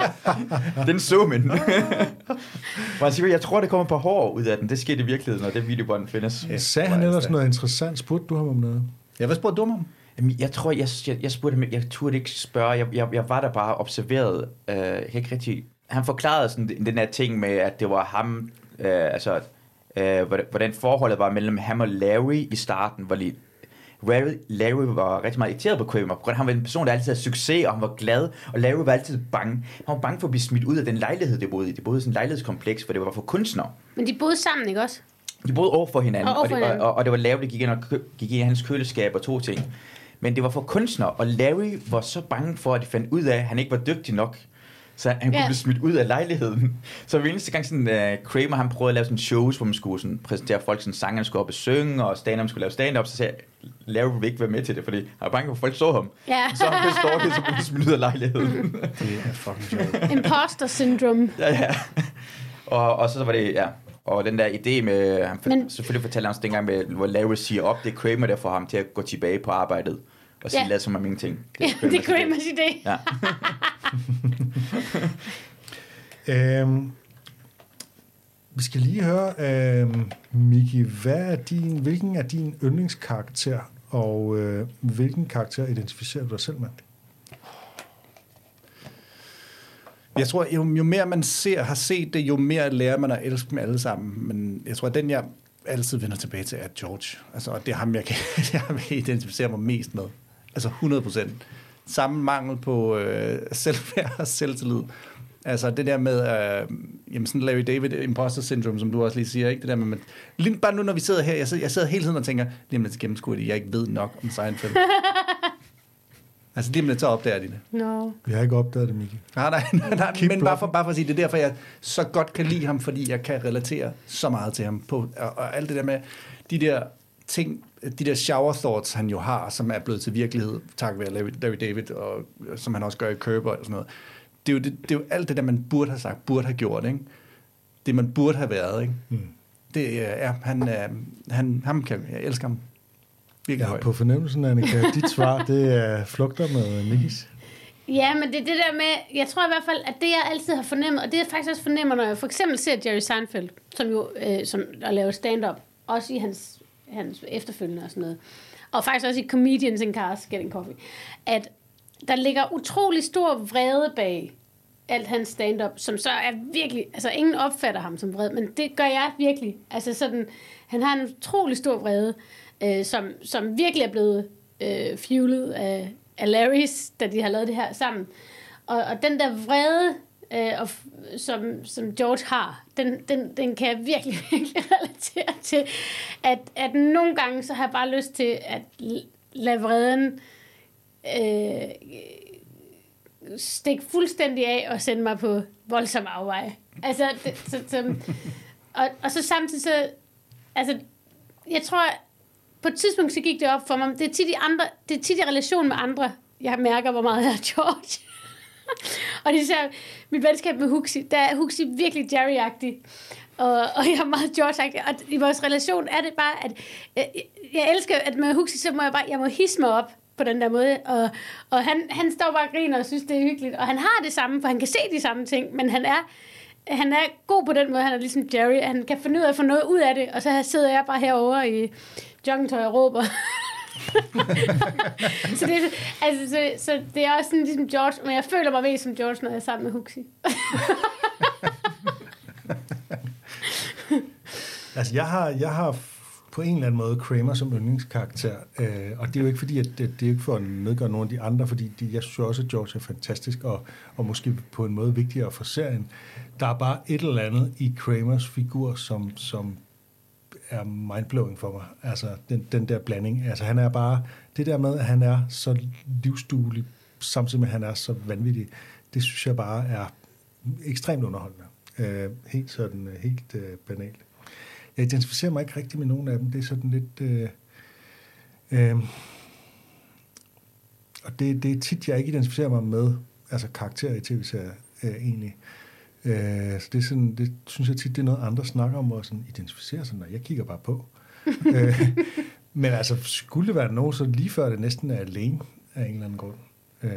Den så man. Jeg tror, det kommer par hår ud af den. Det skete i virkeligheden, når det videobånd findes. Sagde han ellers noget interessant? Spurgte du ham om noget? Ja, hvad spurgte du om? Jamen, jeg tror, jeg, jeg, jeg spurgte ham, jeg turde ikke spørge, jeg, jeg, jeg var der bare observeret, øh, jeg kan ikke rigtig, han forklarede sådan den, her ting med, at det var ham, øh, altså, øh, hvordan, forholdet var mellem ham og Larry i starten, hvor lige, Larry, Larry var rigtig meget irriteret på Kramer, på grund af, at han var en person, der altid havde succes, og han var glad, og Larry var altid bange. Han var bange for at blive smidt ud af den lejlighed, det boede i. Det boede i sådan en lejlighedskompleks, hvor det var for kunstnere. Men de boede sammen, ikke også? De boede over for hinanden, Og over og, for det, hinanden. og, og det var Larry, der gik ind, og gik ind i hans køleskab og to ting. Men det var for kunstnere, og Larry var så bange for, at de fandt ud af, at han ikke var dygtig nok Så han, kunne Ja. blive smidt ud af lejligheden. Så hver eneste gang sådan, uh, Kramer han prøvede at lave sådan shows, hvor man skulle sådan, præsentere folk, sådan sangerne skulle op og synge, og stand skulle lave stand-up, så sagde jeg, Larry vil ikke være med til det, fordi han var bange for, at folk så ham. Ja. Så han blev stalket, så blev han smidt ud af lejligheden. Det er fucking sjovt. Imposter syndrome. ja, ja. Og, og så var det, ja, og den der idé med, han for, Men- selvfølgelig fortalte han også dengang med, hvor Larry siger op, det er Kramer, der får ham til at gå tilbage på arbejdet, og sige, Ja. lad som om ingenting. Ja, det er Kramers idé. Kramers idé. Ja. Øhm, vi skal lige høre, øhm, Miki, hvad er din, hvilken er din yndlingskarakter, og øh, hvilken karakter identificerer du dig selv med? Jeg tror, jo, jo mere man ser, har set det, jo mere lærer man at elske dem alle sammen. Men jeg tror, at den, jeg altid vender tilbage til, er George. Altså, og det er ham, jeg kan, det er ham, jeg identificerer mig mest med. Altså 100 procent. Samme mangel på øh, selvværd og selvtillid. Altså det der med, øh, jamen sådan Larry David imposter syndrome, som du også lige siger, ikke? Det der med, man, lige bare nu, når vi sidder her, jeg sidder, jeg sidder hele tiden og tænker, lige om lidt gennemskuer det, jeg ikke ved nok om Seinfeld. altså lige om lidt, så opdager de det. No. Jeg har ikke opdaget det, Miki. Nej, nej, nej, nej Keep men bare for, bare for at sige, det er derfor, jeg så godt kan lide ham, fordi jeg kan relatere så meget til ham. På, og, og alt det der med de der ting, de der shower thoughts, han jo har, som er blevet til virkelighed, tak være Larry, David, og som han også gør i Curb og sådan noget. Det er, jo det, det er jo alt det der, man burde have sagt, burde have gjort, ikke? Det, man burde have været, ikke? Mm. Det er, han, er, han, ham kan, jeg elsker ham. Virkelig Ja, højt. på fornemmelsen, Annika, dit svar, det er flugter med Mikis. Ja, men det er det der med, jeg tror i hvert fald, at det jeg altid har fornemmet, og det jeg faktisk også fornemmer, når jeg for eksempel ser Jerry Seinfeld, som jo øh, som, der laver stand-up, også i hans, hans efterfølgende og sådan noget, og faktisk også i Comedians in Cars Getting Coffee, at der ligger utrolig stor vrede bag alt hans stand-up, som så er virkelig, altså ingen opfatter ham som vred, men det gør jeg virkelig. Altså sådan, han har en utrolig stor vrede, øh, som, som virkelig er blevet øh, fuelet af, af Larrys, da de har lavet det her sammen. Og, og den der vrede, øh, og, f- som, som George har, den, den, den kan jeg virkelig, virkelig relatere til, at, at nogle gange, så har jeg bare lyst til at l- lade vreden øh, stikke fuldstændig af og sende mig på voldsom afveje. Altså, det, så, så, og, og så samtidig så, altså, jeg tror, på et tidspunkt så gik det op for mig, det er tit i, andre, det er tit i relation med andre, jeg mærker, hvor meget jeg er George. og det især mit venskab med Huxi, der er Huxi virkelig Jerry-agtig. Og, og jeg er meget George-agtig. Og i vores relation er det bare, at jeg, jeg elsker, at med Huxi, så må jeg bare, jeg må hisse mig op på den der måde. Og, og han, han står bare og griner og synes, det er hyggeligt. Og han har det samme, for han kan se de samme ting, men han er, han er god på den måde. Han er ligesom Jerry. Han kan finde ud af at få noget ud af det. Og så sidder jeg bare herovre i joggingtøj og råber. så, det, altså, så, så det er også sådan ligesom George, men jeg føler mig mest som George, når jeg er sammen med Huxi. Altså, jeg har, jeg har på en eller anden måde Kramer som yndlingskarakter, øh, og det er jo ikke fordi, at det, det er ikke for at nedgøre nogen af de andre, fordi de, jeg synes også, at George er fantastisk, og, og måske på en måde vigtigere for serien. Der er bare et eller andet i Kramers figur, som, som er mindblowing for mig. Altså, den, den der blanding. Altså, han er bare, det der med, at han er så livsduelig, samtidig med, at han er så vanvittig, det synes jeg bare er ekstremt underholdende. Øh, helt sådan, øh, helt øh, banalt. Jeg identificerer mig ikke rigtig med nogen af dem. Det er sådan lidt... Øh, øh, og det, det er tit, jeg ikke identificerer mig med altså karakterer i tv-serier, øh, egentlig. Øh, så det, er sådan, det synes jeg tit, det er noget, andre snakker om, og sådan identificerer sig, når jeg kigger bare på. øh, men altså, skulle det være nogen, så lige før det næsten er alene af en eller anden grund. Øh,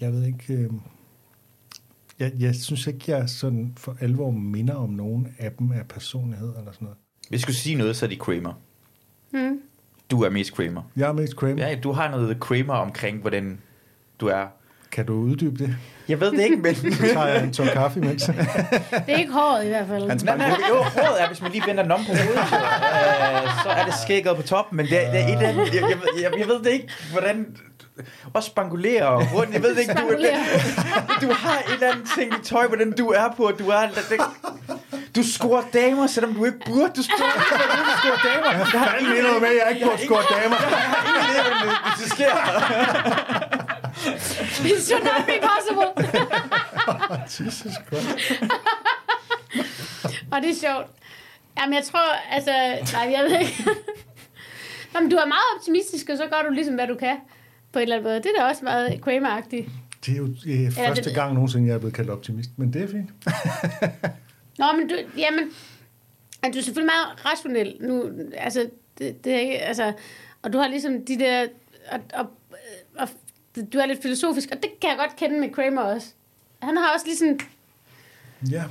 jeg ved ikke... Øh, jeg, jeg synes ikke, jeg sådan for alvor minder om nogen af dem af personlighed eller sådan noget. Hvis jeg skulle sige noget, så er det Kramer. Hmm. Du er mest Kramer. Jeg er mest Kramer. Ja, du har noget Kramer omkring, hvordan du er. Kan du uddybe det? Jeg ved det ikke, men... Så tager jeg en tår kaffe imens. Det er ikke håret i hvert fald. Hans Nej, nej, jo, håret er, hvis man lige vender den om på hovedet, så, øh, så er det skægget på toppen, men det, er- det er et eller andet, jeg, jeg, ved- jeg, jeg ved det ikke, hvordan, også spangulere rundt, jeg ved det ikke, du, du har et eller andet ting i tøj, hvordan du er på, du er, det, du scorer damer, selvom du ikke burde, du scorer, du scorer damer. Jeg Fanden mener du med, at jeg ikke burde score damer? Jeg har ingen idé, det, hvis det sker. It should not be possible. Jesus Christ. Og det er sjovt. Jamen, jeg tror, altså... Nej, jeg ved ikke. Jamen, du er meget optimistisk, og så gør du ligesom, hvad du kan. På en eller anden måde. Det er da også meget Kramer-agtigt. Det er jo øh, første det- gang nogensinde, jeg er blevet kaldt optimist, men det er fint. Nå, men du, jamen, du er selvfølgelig meget rationel nu, altså, det, det er ikke, altså, og du har ligesom de der, og, og, og, du er lidt filosofisk, og det kan jeg godt kende med Kramer også. Han har også ligesom, Ja.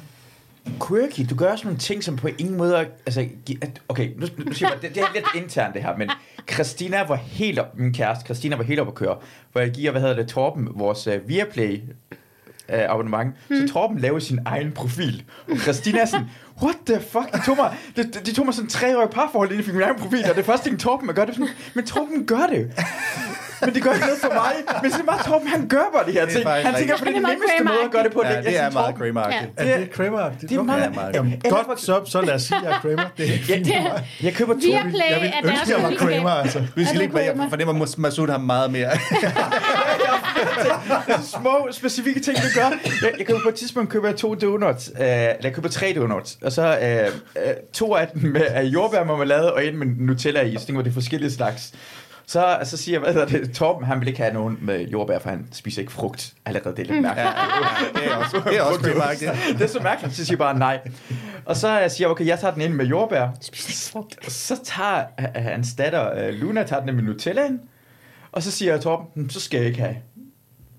Quirky, du gør også nogle ting, som på ingen måde... er- Altså, okay, nu, nu siger jeg, det, det er lidt internt det her, men Christina var helt op, min kæreste, Christina var helt op at køre, hvor jeg giver, hvad hedder det, Torben, vores uh, Viaplay uh, abonnement, mm. så Torben laver sin egen profil. Og Christina er sådan, what the fuck? De tog mig, de, de, de tog mig sådan tre år i parforhold, inden jeg fik min egen profil, og det første ting, Torben gør, det er sådan, men Torben gør det. Men det gør ikke noget for mig. Men så er bare Torben, han gør bare de her Det er ting. Han tænker på er meget nemmeste måde at gøre det på. Ja, Jeg det er meget Torben, Kramer-agtigt. Er det Kramer-agtigt? Det er meget- godt, så, så lad os sige, at jeg er Kramer. Det er fint. Jeg, jeg køber to. Viaplay Jeg vil er ønske, at jeg var. Kramer, altså. Vi skal Er lige med, jeg Kramer? fornemmer, at Masud har meget mere. små, specifikke ting, du gør. Jeg, jeg køber på et tidspunkt køber jeg to donuts. Øh, eller jeg køber tre donuts. Og så øh, øh, to af dem med af jordbærmarmelade, og en med Nutella i. Så tænker jeg, det er forskellige slags. Så, så siger jeg, hvad det, Torben, han vil ikke have nogen med jordbær, for han spiser ikke frugt. Allerede, det er lidt mærkeligt. det er også, det er også Kramer-agtigt. det er så mærkeligt, så siger jeg bare nej. Og så siger jeg, okay, jeg tager den ind med jordbær. Så tager øh, hans datter, øh, Luna, tager den ind med Nutella ind. Og så siger jeg, Torben, "Hm, så skal jeg ikke have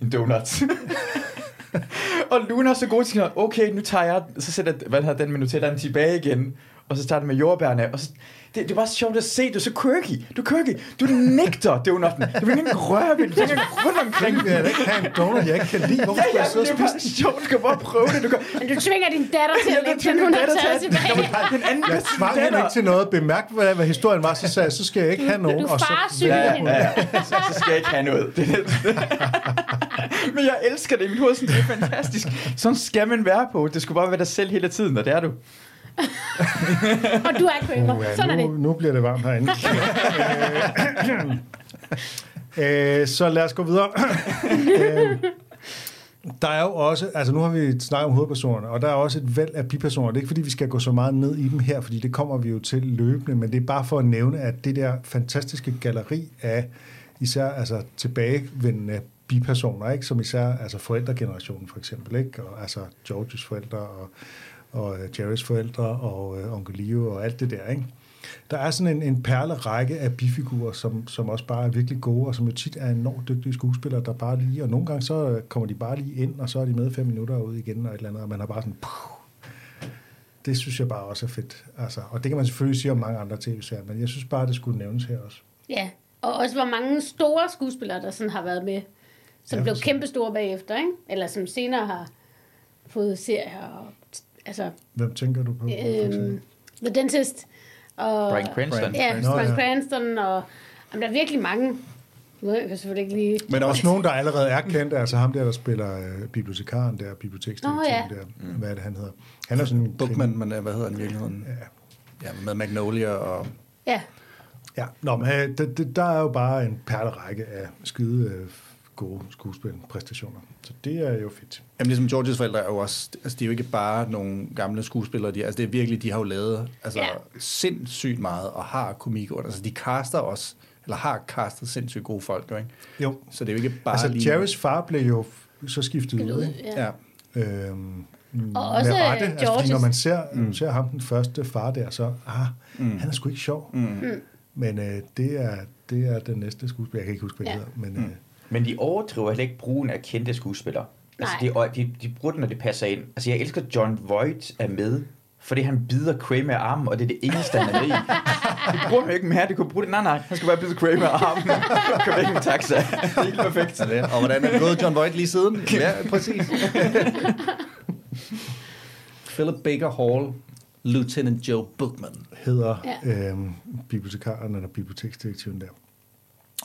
en donut. og Luna er så god til at sige, okay, nu tager jeg, så sætter jeg, hvad hedder den med Nutellaen tilbage igen, og så tager den med jordbærne, og så, det, det er bare sjovt at se, du er så quirky, du er quirky, du nægter donutten, du vil ikke engang røre ved den, du vil ikke engang rundt omkring Jeg vil ikke have en donut, jeg ikke kan lide. Hvorfor Ja, ja, jeg sidde det og er spise bare sjovt, du kan bare prøve det, du kan, du tvinger din datter til Ja, at lægge den, hun har taget tilbage. den anden Jeg tvang hende ikke til noget. Bemærk, hvad, hvad historien var, så sagde jeg, så skal jeg ikke have nogen. Du og så farsyger vælger hende. hun. Ja, ja. Så, så skal jeg ikke have noget. Det Men jeg elsker det i mit hoved, sådan, det er fantastisk. Sådan skal man være på. Det skulle bare være dig selv hele tiden, og det er du. Og du er Kramer. Uh, Sådan er nu, det. nu bliver det varmt herinde. øh, så lad os gå videre. øh, der er jo også, altså nu har vi snakket om hovedpersonerne, og der er også et væld af bipersoner. Det er ikke fordi, vi skal gå så meget ned i dem her, fordi det kommer vi jo til løbende, men det er bare for at nævne, at det der fantastiske galleri af især altså tilbagevendende bipersoner, ikke? som især altså forældregenerationen for eksempel, ikke? Og, altså Georges forældre og, og øh, Jerrys forældre og øh, onkel Leo og alt det der. Ikke? Der er sådan en, en perlerække af bifigurer, som, som også bare er virkelig gode, og som jo tit er enormt dygtige skuespillere, der bare lige, og nogle gange så øh, kommer de bare lige ind, og så er de med fem minutter ud igen, og et eller andet, og man har bare sådan, puh, det synes jeg bare også er fedt. Altså, og det kan man selvfølgelig sige om mange andre tv-serier, men jeg synes bare, det skulle nævnes her også. Ja, og også hvor mange store skuespillere, der sådan har været med, som Ja, blev for kæmpe store bagefter, ikke? Eller som senere har fået serier. Og, altså, Hvem tænker du på? øhm, The Dentist. Og, Bryan Cranston. Ja, ja. Cranston. Og, jamen, der er virkelig mange. Nu ved jeg selvfølgelig ikke lige... Men også nogen, der allerede er kendt, altså ham der, der spiller øh, bibliotekaren der, biblioteksdirektøren Nå, ja. der, hvad er det, han hedder? Han er sådan en Bookman, men øh, hvad hedder han i virkeligheden? Ja, med Magnolia og... Ja, Ja, Nå, men øh, der, der, der er jo bare en perlerække af skide øh, gode skuespilpræstationer. Så det er jo fedt. Jamen ligesom Georges forældre er jo også, altså de er jo ikke bare nogle gamle skuespillere, de, altså det er virkelig, de har jo lavet altså, Ja. sindssygt meget, og har komik under. Altså de caster også, eller har castet sindssygt gode folk, jo, ikke? Jo, Så det er jo ikke bare altså lige... Jerrys far blev jo så skiftet ud, ikke? ja. Ja. Øhm, Og også med rette, altså, fordi Georges- når man ser, mm. ser ham den første far der, så ah, mm. han er sgu ikke sjov. Mm. Men øh, det, er, det er den næste skuespiller. Jeg kan ikke huske, hvad det Ja. hedder. Men, mm. øh, Men de overdriver heller ikke brugen af kendte skuespillere. Altså, Nej. de, de, de bruger den, når det passer ind. Altså, jeg elsker, at John Voight er med, fordi han bider Kramer af armen, og det er det eneste, han er med i. De bruger ham ikke mere, de kunne bruge det. Nej, nej, han skal bare bide Kramer af armen. Kom væk med taxa. Det er helt perfekt. Så det, og hvordan er det gået John Voight lige siden? Ja, præcis. Philip Baker Hall, Lieutenant Joe Bookman. hedder Ja. øhm, bibliotekaren eller biblioteksdirektøren der.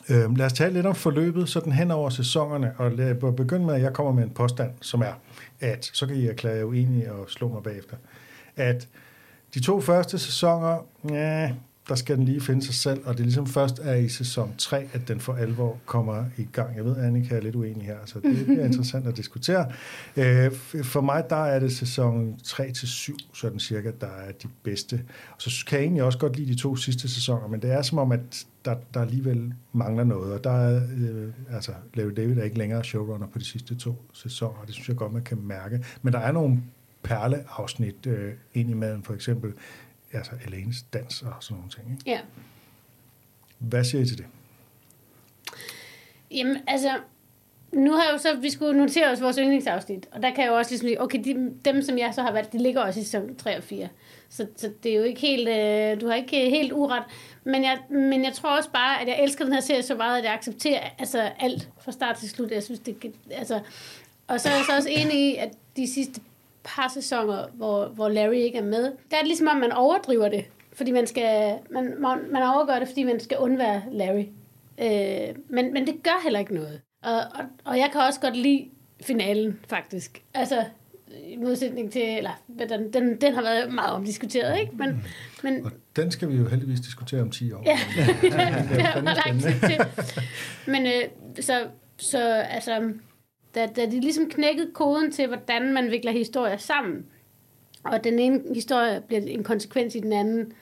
Øhm, lad os tale lidt om forløbet, sådan hen over sæsonerne, og lad mig begynde med, at jeg kommer med en påstand, som er, at så kan I erklære jer uenige og slå mig bagefter, at de to første sæsoner, ja, der skal den lige finde sig selv, og det er ligesom først er i sæson 3, at den for alvor kommer i gang. Jeg ved, Annika er lidt uenig her, så det bliver interessant at diskutere. Øh, for mig, der er det sæson 3-7, sådan cirka, der er de bedste. Og så kan jeg egentlig også godt lide de to sidste sæsoner, men det er som om, at der, der alligevel mangler noget, og der er, øh, altså, Larry David er ikke længere showrunner på de sidste to sæsoner, og det synes jeg godt, man kan mærke. Men der er nogle perleafsnit øh, ind imellem, for eksempel altså Elaines dans og sådan nogle ting. Ikke? Ja. Hvad siger I til det? Jamen, altså, nu har jeg jo så, vi skulle notere os vores yndlingsafsnit, og der kan jeg jo også ligesom sige, okay, de, dem som jeg så har valgt, de ligger også i sæson 3 og 4. Så, så det er jo ikke helt, øh, du har ikke helt uret. Men jeg, men jeg tror også bare, at jeg elsker den her serie så meget, at jeg accepterer altså alt fra start til slut. Jeg synes, det altså, og så er jeg så også enig i, at de sidste par sæsoner, hvor, hvor Larry ikke er med, der er det ligesom om, man overdriver det. Fordi man skal, man, man, man overgør det, fordi man skal undvære Larry. Øh, men, men det gør heller ikke noget. Og, og, og jeg kan også godt lide finalen, faktisk. Altså, i modsætning til, eller den, den, den har været meget omdiskuteret, ikke? Men, men, Og den skal vi jo heldigvis diskutere om 10 år. Ja, det man lang tid til. Men øh, så, så altså, da, da de ligesom knækkede koden til, hvordan man vikler historier sammen, og den ene historie bliver en konsekvens i den anden,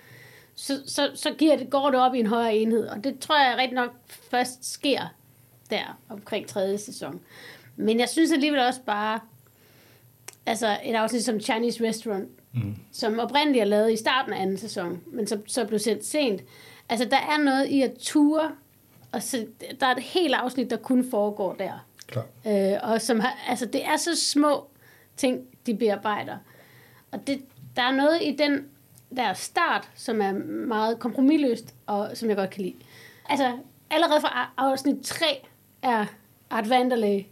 så, så, så giver det, går det op i en højere enhed. Og det tror jeg rigtig nok først sker der omkring tredje sæson. Men jeg synes alligevel også bare, altså et afsnit som Chinese Restaurant, mm. som oprindeligt er lavet i starten af anden sæson, men så, så blev sendt sent. Altså der er noget i at ture, og så, der er et helt afsnit, der kun foregår der. Klar. Øh, og som har, altså det er så små ting, de bearbejder. Og det, der er noget i den der start, som er meget kompromilløst, og som jeg godt kan lide. Altså, allerede fra afsnit 3 er Art Vanderlei,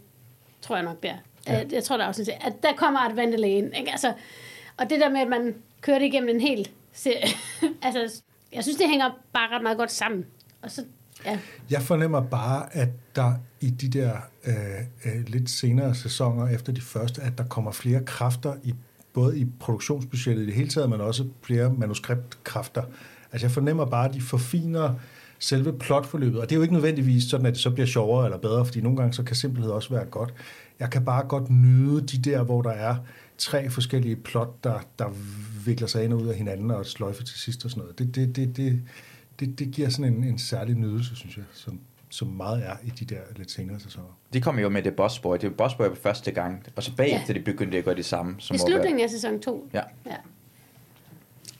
tror jeg nok der. Ja. Jeg tror, der er afsnit 3, at der kommer Art Vanderlei ind. Ikke? Altså, og det der med, at man kører det igennem en hel serie. altså, jeg synes, det hænger bare ret meget godt sammen. Og så, ja. Jeg fornemmer bare, at der i de der øh, øh, lidt senere sæsoner efter de første, at der kommer flere kræfter i både i produktionsbudgettet i det hele taget, men også flere manuskriptkræfter. Altså jeg fornemmer bare, at de forfiner selve plotforløbet, og det er jo ikke nødvendigvis sådan, at det så bliver sjovere eller bedre, fordi nogle gange så kan simpelthed også være godt. Jeg kan bare godt nyde de der, hvor der er tre forskellige plot, der, der vikler sig ind og ud af hinanden og sløjfer til sidst og sådan noget. Det, det, det, det, det, det giver sådan en, en særlig nydelse, synes jeg, som, som meget er i de der lidt senere sæsoner. De kom jo med det Boss Boy. Det var Boss Boy første gang, og så bagefter ja. de begyndte at gøre det samme. Som I slutningen af sæson 2. Ja. ja.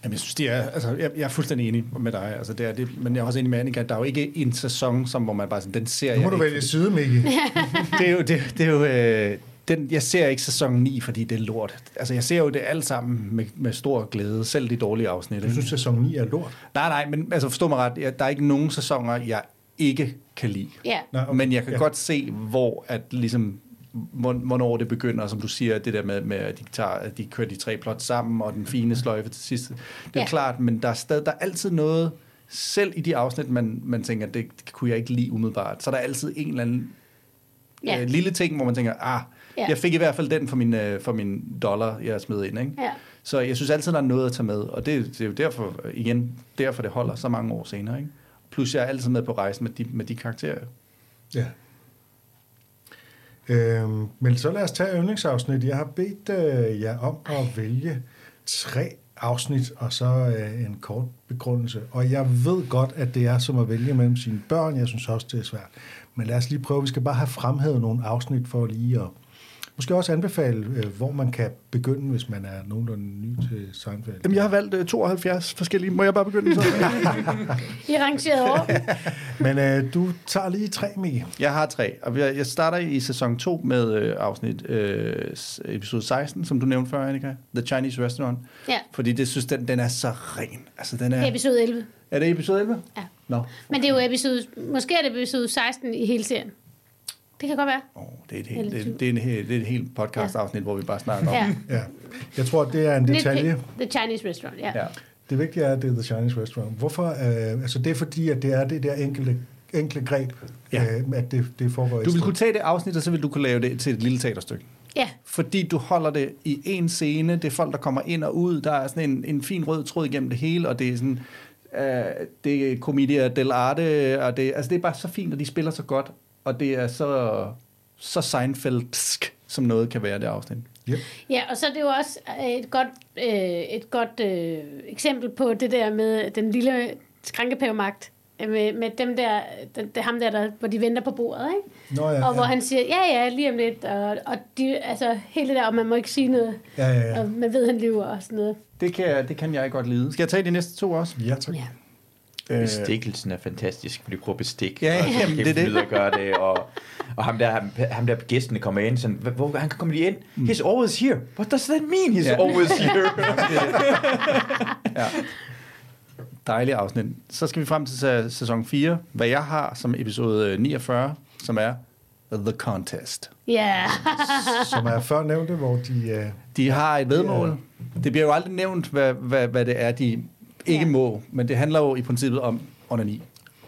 Jamen, jeg synes, det er, altså, jeg, jeg er fuldstændig enig med dig, altså, det er det, men jeg er også enig med Annika, at der er jo ikke en sæson, som, hvor man bare sådan, den ser Nu må jeg du ikke, vælge side, Mikkel. det er jo, det, det er jo øh, den, jeg ser ikke sæson 9, fordi det er lort. Altså, jeg ser jo det alt sammen med, med stor glæde, selv de dårlige afsnit. Du synes, sæson 9 er lort? Nej, nej, men altså, forstå mig ret, jeg, der er ikke nogen sæsoner, jeg ikke kan lide. Ja. Nej, Okay. Men jeg kan ja. ja. godt se, hvor at ligesom hvorn- hvornår det begynder, som du siger, det der med, med at, de tager, at de kører de tre plot sammen, og den fine sløjfe til sidst. Det er Ja. ja. klart, men der er, stadig, der er altid noget, selv i de afsnit, man, man tænker, det, det kunne jeg ikke lide umiddelbart, så er der altid en eller anden ja. øh, lille ting, hvor man tænker, ah, Ja. jeg fik i hvert fald den for min, øh, for min dollar, jeg smed ind. Ikke? Ja. Så jeg synes altid, der er noget at tage med, og det, det er jo derfor, igen, derfor det holder så mange år senere. Ikke? Plus jeg er altid med på rejsen med de, med de karakterer. Ja. Øhm, men så lad os tage yndlingsafsnit. Jeg har bedt øh, jer om at vælge tre afsnit, og så øh, en kort begrundelse. Og jeg ved godt, at det er som at vælge mellem sine børn. Jeg synes også, det er svært. Men lad os lige prøve. Vi skal bare have fremhævet nogle afsnit for lige at måske også anbefale, øh, hvor man kan begynde, hvis man er nogenlunde ny til Seinfeld. Jamen, jeg har valgt øh, 72 forskellige. Må jeg bare begynde så? I rangeret over. Men øh, du tager lige tre med. jeg har tre, og jeg jeg starter i sæson 2 med øh, afsnit øh, episode 16, som du nævnte før, Annika. The Chinese Restaurant. Ja. Fordi det synes, den, den er så ren. Altså, den er episode 11. er det episode 11? Ja. Nå. Men det er jo episode, måske er det episode 16 i hele serien. Det kan godt være. Oh, det, er et helt, det, det, er en, hel- det er et helt podcast-afsnit, hvor vi bare snakker om. Ja. Ja. Jeg tror, det er en detalje. The Chinese Restaurant, ja. Ja. Det vigtige er, at det er The Chinese Restaurant. Hvorfor? Øh, altså det er fordi, at det er det der enkelte, enkle greb, Ja. øh, at det, det foregår i Du vil kunne tage det afsnit, og så vil du kunne lave det til et lille teaterstykke. Ja, Fordi du holder det i en scene, det er folk, der kommer ind og ud, der er sådan en, en fin rød tråd igennem det hele, og det er sådan Uh, det er Commedia dell'arte, og det, altså det er bare så fint, og de spiller så godt, og det er så, så Seinfeldsk, som noget kan være det afsnit. Yep. Ja, og så er det jo også øh, et godt, øh, et godt øh, eksempel på det der med den lille skrænkepævemagt. øh, Med, med dem der, det, det ham der, der, hvor de venter på bordet, ikke? Nå, ja, og hvor ja. han siger, ja, ja, lige om lidt, og, og de, altså, hele det der, og man må ikke sige noget, Ja, ja, ja. og man ved, han lyver og sådan noget. Det kan, det kan jeg godt lide. Skal jeg tage de næste to også? Ja, tak. Ja. Øh, Bestikkelsen er fantastisk, fordi de bruger bestik. Ja, og jamen, det er det. gøre det, og, og ham der, ham, ham der gæstene kommer ind, sådan, "Hvor- han kan komme lige ind. He's always here. What does that mean, he's Ja. always here? ja. Dejligt afsnit. Så skal vi frem til sæ- sæson 4, hvad jeg har som episode 49, som er The Contest. Ja, Som er før nævnte, hvor de... Øh, De har et vedmål. Det bliver jo aldrig nævnt, hvad, hvad, hvad det er, de ikke Ja. må, men det handler jo i princippet om onani.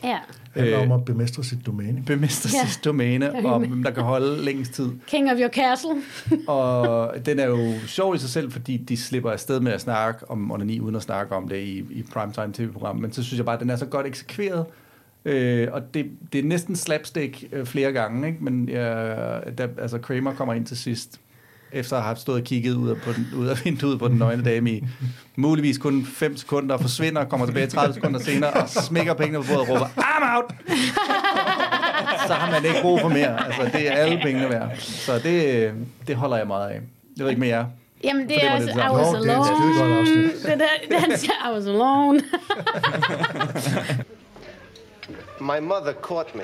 ja. handler Øh. om at bemestre sit domæne. Bemester Ja. sit domæne, og hvem der kan holde længst tid. King of your castle. Og den er jo sjov i sig selv, fordi de slipper afsted med at snakke om onani, uden at snakke om det i, i primetime tv-program. Men så synes jeg bare, at den er så godt eksekveret. Øh, og det, det er næsten slapstick øh, flere gange, ikke? men ja, da, altså Kramer kommer ind til sidst, efter at have stået og kigget ud af, på den, ud af vinduet på den nøgne dame i muligvis kun 5 sekunder, forsvinder, kommer tilbage 30 sekunder senere, og smækker pengene på bordet og råber, I'm out! så har man ikke brug for mere. Altså, det er alle pengene værd. Så det, det holder jeg meget af. Jeg ved ikke med jer. Jamen, det er lidt I was det er alone. afsnit. Det der, han siger, I was alone. My mother caught me.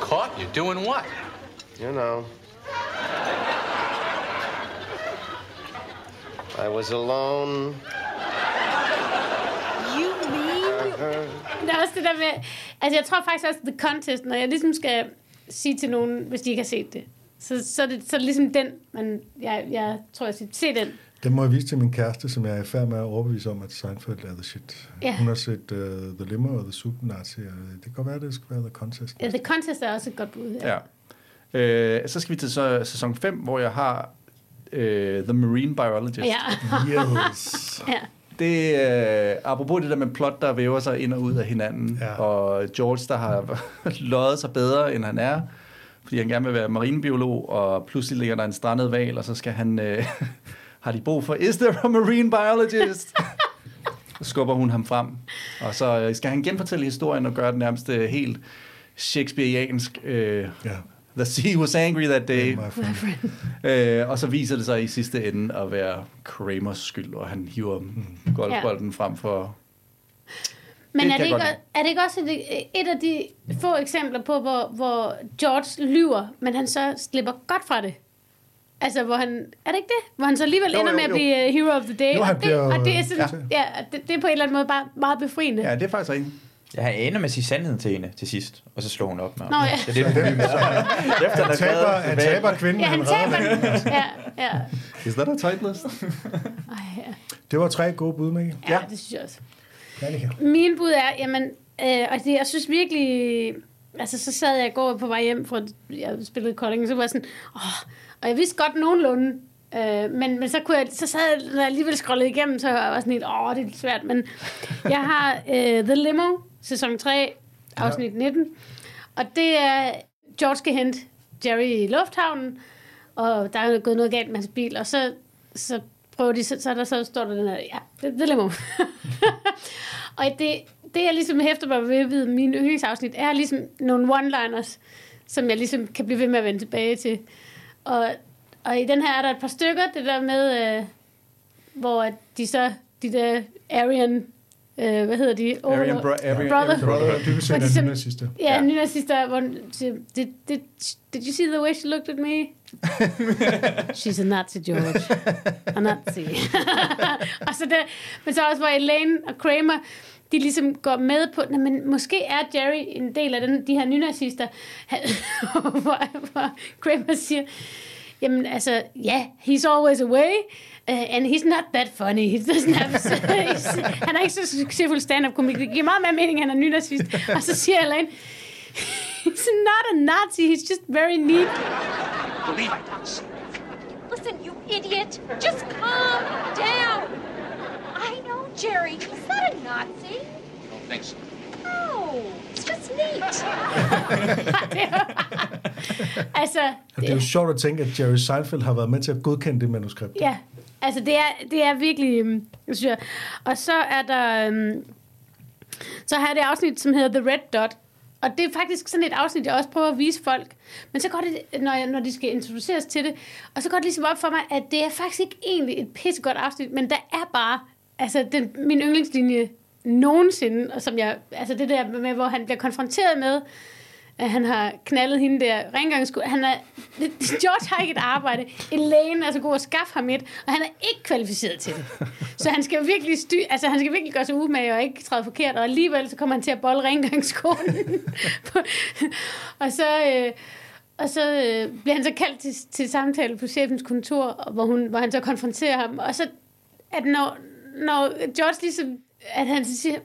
Caught you doing what? You know. I was alone. You mean? Uh-huh. Det er også det der med... Altså, jeg tror faktisk også, The Contest, når jeg ligesom skal sige til nogen, hvis de ikke har set det, så, så, er, det, så er det ligesom den, man, jeg, jeg tror, jeg siger, se den. Den må jeg vise til min kæreste, som jeg er i færd med at overbevise om, at Seinfeld er the shit. Ja. Hun har set uh, The Limo og The Super Nazi, og det kan godt være, at det skal være The Contest. Ja, The Contest er også et godt bud. Ja. Ja. Øh, så skal vi til så, sæson 5, hvor jeg har øh, The Marine Biologist. Ja. Yes. ja. Det er, øh, apropos det der med plot, der væver sig ind og ud af hinanden, Ja. og George, der har løjet sig bedre, end han er, fordi han gerne vil være marinebiolog, og pludselig ligger der en strandet val, og så skal han, øh, har de brug for, is there a marine biologist? så skubber hun ham frem, og så øh, skal han genfortælle historien og gøre den nærmest øh, helt shakespeariansk. Øh, Ja. The sea was angry that day. My friend. Øh, og så viser det sig i sidste ende at være Kramers skyld, og han hiver golfbolden frem for... Men Det er det, ikke, godt er det ikke også et, et af de få eksempler på, hvor, hvor George lyver, men han så slipper godt fra det? Altså, hvor han... Er det ikke det? Hvor han så alligevel Jo, ender jo, med at jo. blive uh, hero of the day. Jo, og, det, bliver og det er sådan... Ja, ja det, det er på en eller anden måde bare meget befriende. Ja, det er faktisk rigtigt. Ja, han ender med at sige sandheden til hende til sidst, og så slår hun op med ham. Nå, ja. Det er det, det, Efter han Han er taber, han taber kvinden, Ja, han han taber den. Ja, ja. Is that a tight list? Ej, ja. Det var tre gode bud, Mikkel. ja, det synes jeg også. Min bud er, jamen, øh, og det, jeg synes virkelig, altså så sad jeg i går på vej hjem fra, jeg spillede Kolding, så var jeg sådan, åh, og jeg vidste godt nogenlunde, øh, men, men så, kunne jeg, så sad jeg, når jeg alligevel scrollede igennem, så var jeg sådan lidt, åh, det er lidt svært, men jeg har øh, The Limo, sæson 3, afsnit 19, og det er, George skal hente Jerry i lufthavnen, og der er gået noget galt med hans bil, og så, så prøver de, så, så, der, så står der den her, ja, det, det er limo. og det, det, jeg ligesom hæfter mig ved, ved mine yndlingsafsnit, er ligesom nogle one-liners, som jeg ligesom kan blive ved med at vende tilbage til. Og, og i den her er der et par stykker, det der med, øh, hvor de så, de der Aryan, øh, hvad hedder de? Aryan Overlord- bro- Aryan- Brother. Aryan brother. Dybest set Hvor de er sådan- den sidste. Ja, nynazister, hvor siger, did, did, did you see the way she looked at me? She's a Nazi, George. A Nazi. og så det, men så også, hvor Elaine og Kramer, de ligesom går med på, "Nå, men måske er Jerry en del af den, de her nynazister, hvor, hvor Kramer siger, jamen altså, ja, yeah, he's always away, uh, and he's not that funny. He doesn't have, he's, han er ikke så succesfuld stand-up komik. Det giver meget mere mening, at han er nynazist. Og så siger Elaine, he's not a Nazi, he's just very neat. Believe I don't see. Listen, you idiot. Just calm down. I know Jerry. He's not a Nazi. think so. Oh, it's just neat. altså, Og det er jo sjovt at tænke, at Jerry Seinfeld har været med til at godkende det manuskript. Ja, altså det er, det er virkelig, øhm, synes jeg. Og så er der, øhm, så har jeg det afsnit, som hedder The Red Dot. Og det er faktisk sådan et afsnit, jeg også prøver at vise folk. Men så går det, når, jeg, når de skal introduceres til det, og så går det ligesom op for mig, at det er faktisk ikke egentlig et pissegodt afsnit, men der er bare, altså den, min yndlingslinje nogensinde, og som jeg, altså det der med, hvor han bliver konfronteret med, at han har knaldet hende der rengøringsskud. Han er, George har ikke et arbejde. Elaine er så god at skaffe ham et, og han er ikke kvalificeret til det. Så han skal virkelig sty, altså han skal virkelig gøre sig umage og ikke træde forkert, og alligevel så kommer han til at bolle rengøringskoden. og så... Øh, og så øh, bliver han så kaldt til, til samtale på chefens kontor, hvor, hun, hvor han så konfronterer ham. Og så, at når, når George ligesom, at han så siger,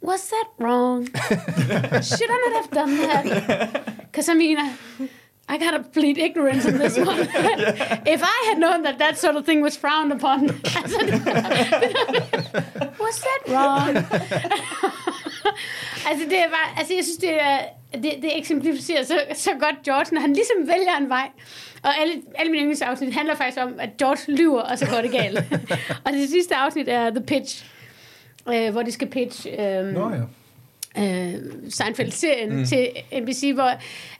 was that wrong? Should I not have done that? Because I mean, I, I gotta plead ignorance on this one. if I had known that that sort of thing was frowned upon, was that wrong? altså, det er bare, altså, jeg synes, det er, det, det eksemplificerer så, så godt George, når han ligesom vælger en vej. Og alle, alle mine yndlingsafsnit handler faktisk om, at George lyver, og så går det galt. og det sidste afsnit er The Pitch, øh, hvor de skal pitch øh, Nå ja. øh, Seinfeld-serien mm. til NBC, hvor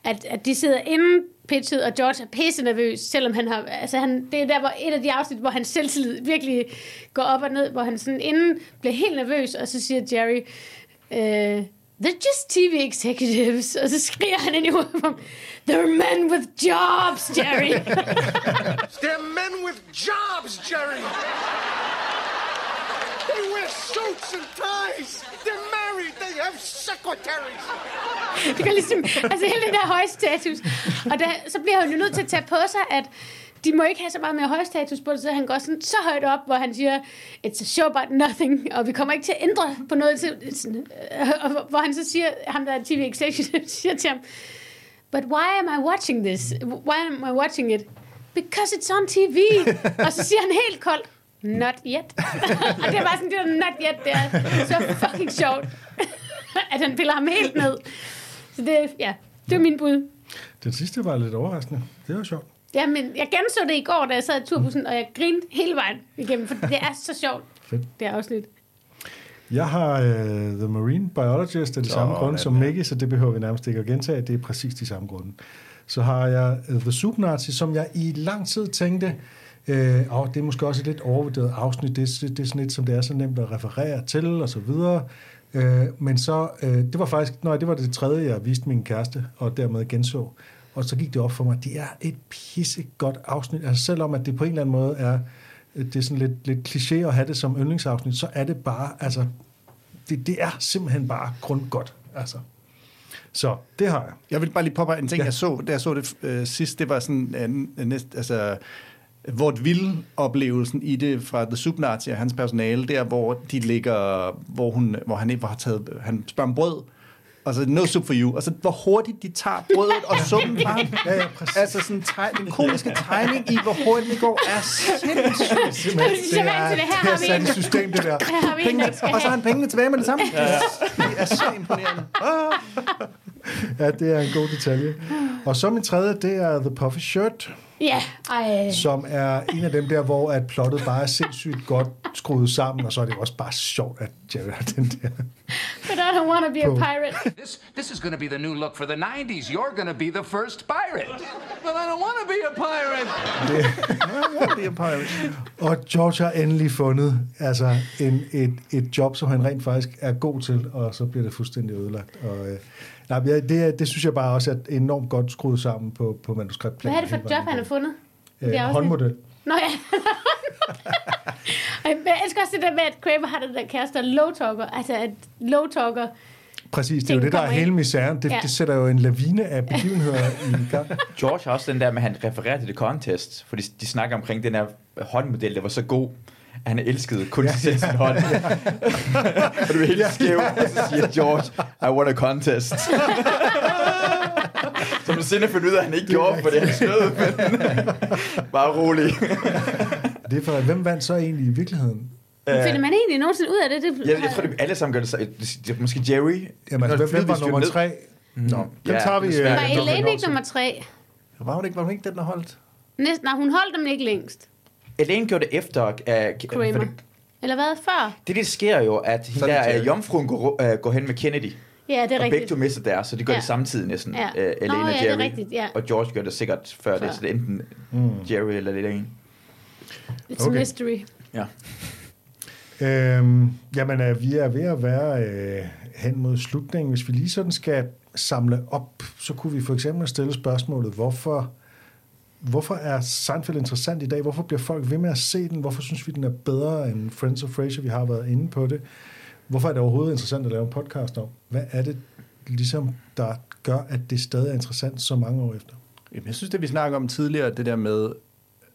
at, at de sidder inden pitchet, og George er pisse nervøs, selvom han har, altså han, det er der, hvor et af de afsnit, hvor hans selvtillid virkelig går op og ned, hvor han sådan inden bliver helt nervøs, og så siger Jerry, øh, They're just TV executives. Og så skriger han ind i hovedet på They're men with jobs, Jerry. They're men with jobs, Jerry. They wear suits and ties. They're married. They have secretaries. det kan ligesom, altså hele den der høje status. Og der, så bliver han jo nødt til at tage på sig, at de må ikke have så meget mere høj status på det, så han går sådan så højt op, hvor han siger, it's a show about nothing, og vi kommer ikke til at ændre på noget. Til, sådan, øh, og hvor- hvor han så siger, ham der er TV executive, siger til ham, but why am I watching this? Why am I watching it? Because it's on TV. og så siger han helt koldt, not yet. og det er bare sådan, det der not yet, det er så fucking sjovt, at han piller ham helt ned. Så det, ja, det var min bud. Den sidste var lidt overraskende. Det var sjovt. Ja, men jeg genså det i går, da jeg sad i turbussen, og jeg grinede hele vejen igennem, for det er så sjovt, Fedt. det her afsnit. Jeg har uh, The Marine Biologist af de samme Åh, grunde som Maggie, så det behøver vi nærmest ikke at gentage. Det er præcis de samme grunde. Så har jeg uh, The Soup Nazi, som jeg i lang tid tænkte, øh, og det er måske også et lidt overvurderet afsnit, det, er- det er sådan lidt, som det er så nemt at referere til, og så videre. Øh, men så, øh, det var faktisk, nej, det var det tredje, jeg viste min kæreste, og dermed genså. Og så gik det op for mig, det er et pissegodt afsnit. Altså selvom at det på en eller anden måde er, det er sådan lidt, lidt kliché at have det som yndlingsafsnit, så er det bare, altså, det, det er simpelthen bare grundgodt. Altså. Så det har jeg. Jeg vil bare lige påpege en ting, ja. jeg så, da jeg så det øh, sidst, det var sådan øh, næst, altså, Vort Ville oplevelsen i det fra The Soup Nazi og hans personale, der hvor de ligger, hvor, hun, hvor han, hvor har taget, han spørger om brød, og så no soup for you, og så hvor hurtigt de tager brødet og suppen fra. Ja, ja, præcis. Altså sådan teg, den komiske timing i, hvor hurtigt det går, er sindssygt. Det. Her har vi det er en. sat i system, det der. En, Pengene, og så har han pengene tilbage med det samme. Ja. Det er så imponerende. Ja, det er en god detalje. Og så min tredje, det er The Puffy Shirt, Ja, ej. som er en af dem der, hvor at plottet bare er sindssygt godt skruet sammen, og så er det også bare sjovt, at Jerry har den der. But I don't want to be a pirate. This, this is going to be the new look for the 90s. You're going to be the first pirate. But I don't want to be a pirate. Det er pirate. Og George har endelig fundet altså, en, et, et job, som han rent faktisk er god til, og så bliver det fuldstændig ødelagt. Og, øh, nej, det, det synes jeg bare også er enormt godt skruet sammen på, på manuskriptplan. Hvad er det for et job, han har fundet? det Øh, håndmodel. Nå ja. Jeg elsker også det der med, at Kramer har den der kæreste, low-talker. Altså, at low-talker... Præcis, det er jo det, der er hele misæren. Det, Ja. det sætter jo en lavine af begivenheder i gang. George har også den der med, at han refererer til The Contest, fordi de snakker omkring den her håndmodel, der var så god, han elskede kun ja, sin hånd. og det var helt skævt, og så siger George, I want a contest. Som du sinde finder ud af, at han ikke gjorde, for det han snød, men bare rolig. Det er for, hvem vandt så egentlig i virkeligheden? Men finder man egentlig nogensinde ud af det? det Jeg, jeg tror, det alle sammen gør det. så- Det, det, måske Jerry. Jamen, altså, hvem, var nummer tre? Nå, den Ja, tager vi... øh, var Elaine ikke nummer tre? Var hun ikke, var hun ikke den, der holdt? Næsten, nej, hun holdt dem ikke længst. Elaine gjorde det efter... Uh, Kramer. Eller hvad? Før? Det, det sker jo, at hende Sådan der, Jerry. uh, jomfruen går, uh, går hen med Kennedy. Ja, det er og begge rigtigt. to mister deres, så de gør Ja. det samtidig næsten. Ja. Uh, Elaine Nå, og ja, det er Jerry. rigtigt, ja. Og George gør det sikkert før, Før. det, så det er enten Mm. Jerry eller Elaine. It's Okay. a mystery. Ja. Øhm, jamen, øh, vi er ved at være øh, hen mod slutningen. Hvis vi lige sådan skal samle op, så kunne vi for eksempel stille spørgsmålet, hvorfor, hvorfor er Seinfeld interessant i dag? Hvorfor bliver folk ved med at se den? Hvorfor synes vi, den er bedre end Friends of Frasier? Vi har været inde på det. Hvorfor er det overhovedet interessant at lave en podcast om? Hvad er det, ligesom, der gør, at det stadig er interessant så mange år efter? Jamen, jeg synes, det vi snakker om tidligere, det der med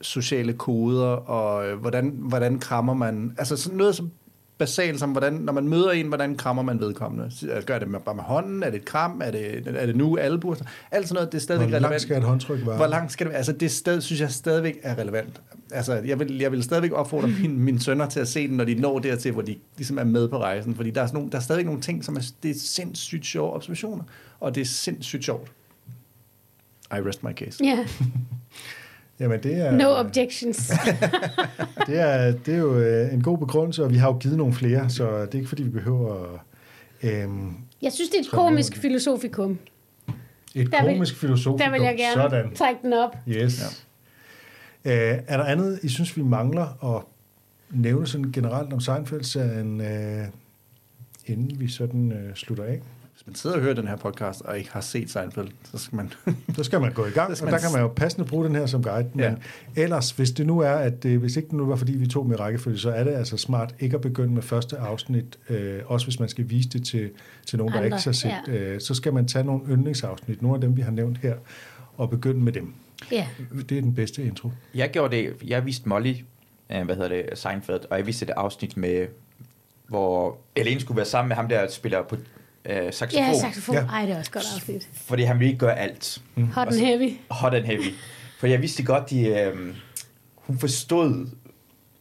sociale koder, og øh, hvordan, hvordan krammer man... Altså sådan noget som basalt som, hvordan, når man møder en, hvordan krammer man vedkommende? Gør det med, bare med hånden? Er det et kram? Er det, er det nu albu? Alt sådan noget, det er stadigvæk Hvor langt relevant. skal et håndtryk være? Hvor langt skal det være? Altså, det sted, synes jeg stadigvæk er relevant. Altså, jeg vil, jeg vil stadigvæk opfordre mine, mine sønner til at se den, når de når dertil, hvor de ligesom er med på rejsen. Fordi der er, sådan nogle, der er stadigvæk nogle ting, som er, det er sindssygt sjove observationer. Og det er sindssygt sjovt. I rest my case. Ja, Jamen, det er... no objections. Det er, det er jo øh, en god begrundelse, og vi har jo givet nogle flere, så det er ikke fordi, vi behøver øhm, Jeg synes, det er et komisk er filosofikum. et Der vil- komisk filosof. Der vil jeg gerne Sådan. trække den op. Yes. Ja. Øh, er der andet, I synes, vi mangler at nævne sådan generelt om Seinfeld-serien, øh, inden vi sådan øh, slutter af? Hvis man sidder og hører den her podcast, og ikke har set Seinfeld, så skal man... Så skal man gå i gang, og der kan man jo passende bruge den her som guide. Men Ja. ellers, hvis det nu er, at øh, hvis ikke det nu var, fordi vi tog i rækkefølge, så er det altså smart ikke at begynde med første afsnit, øh, også hvis man skal vise det til, til nogen, der Andre, ikke har set. ja. Øh, så skal man tage nogle yndlingsafsnit, nogle af dem, vi har nævnt her, og begynde med dem. Ja. Det er den bedste intro. Jeg gjorde det, jeg viste Molly, øh, hvad hedder det, Seinfeld, og jeg viste et afsnit med, hvor Elaine skulle være sammen med ham, der spiller på øh, saxofon, Ja, saxofon. Ja. Ej, det er også godt afsnit. fordi han ville ikke gøre alt. Hot and heavy. Hot and heavy. For jeg vidste godt, de, øh, hun forstod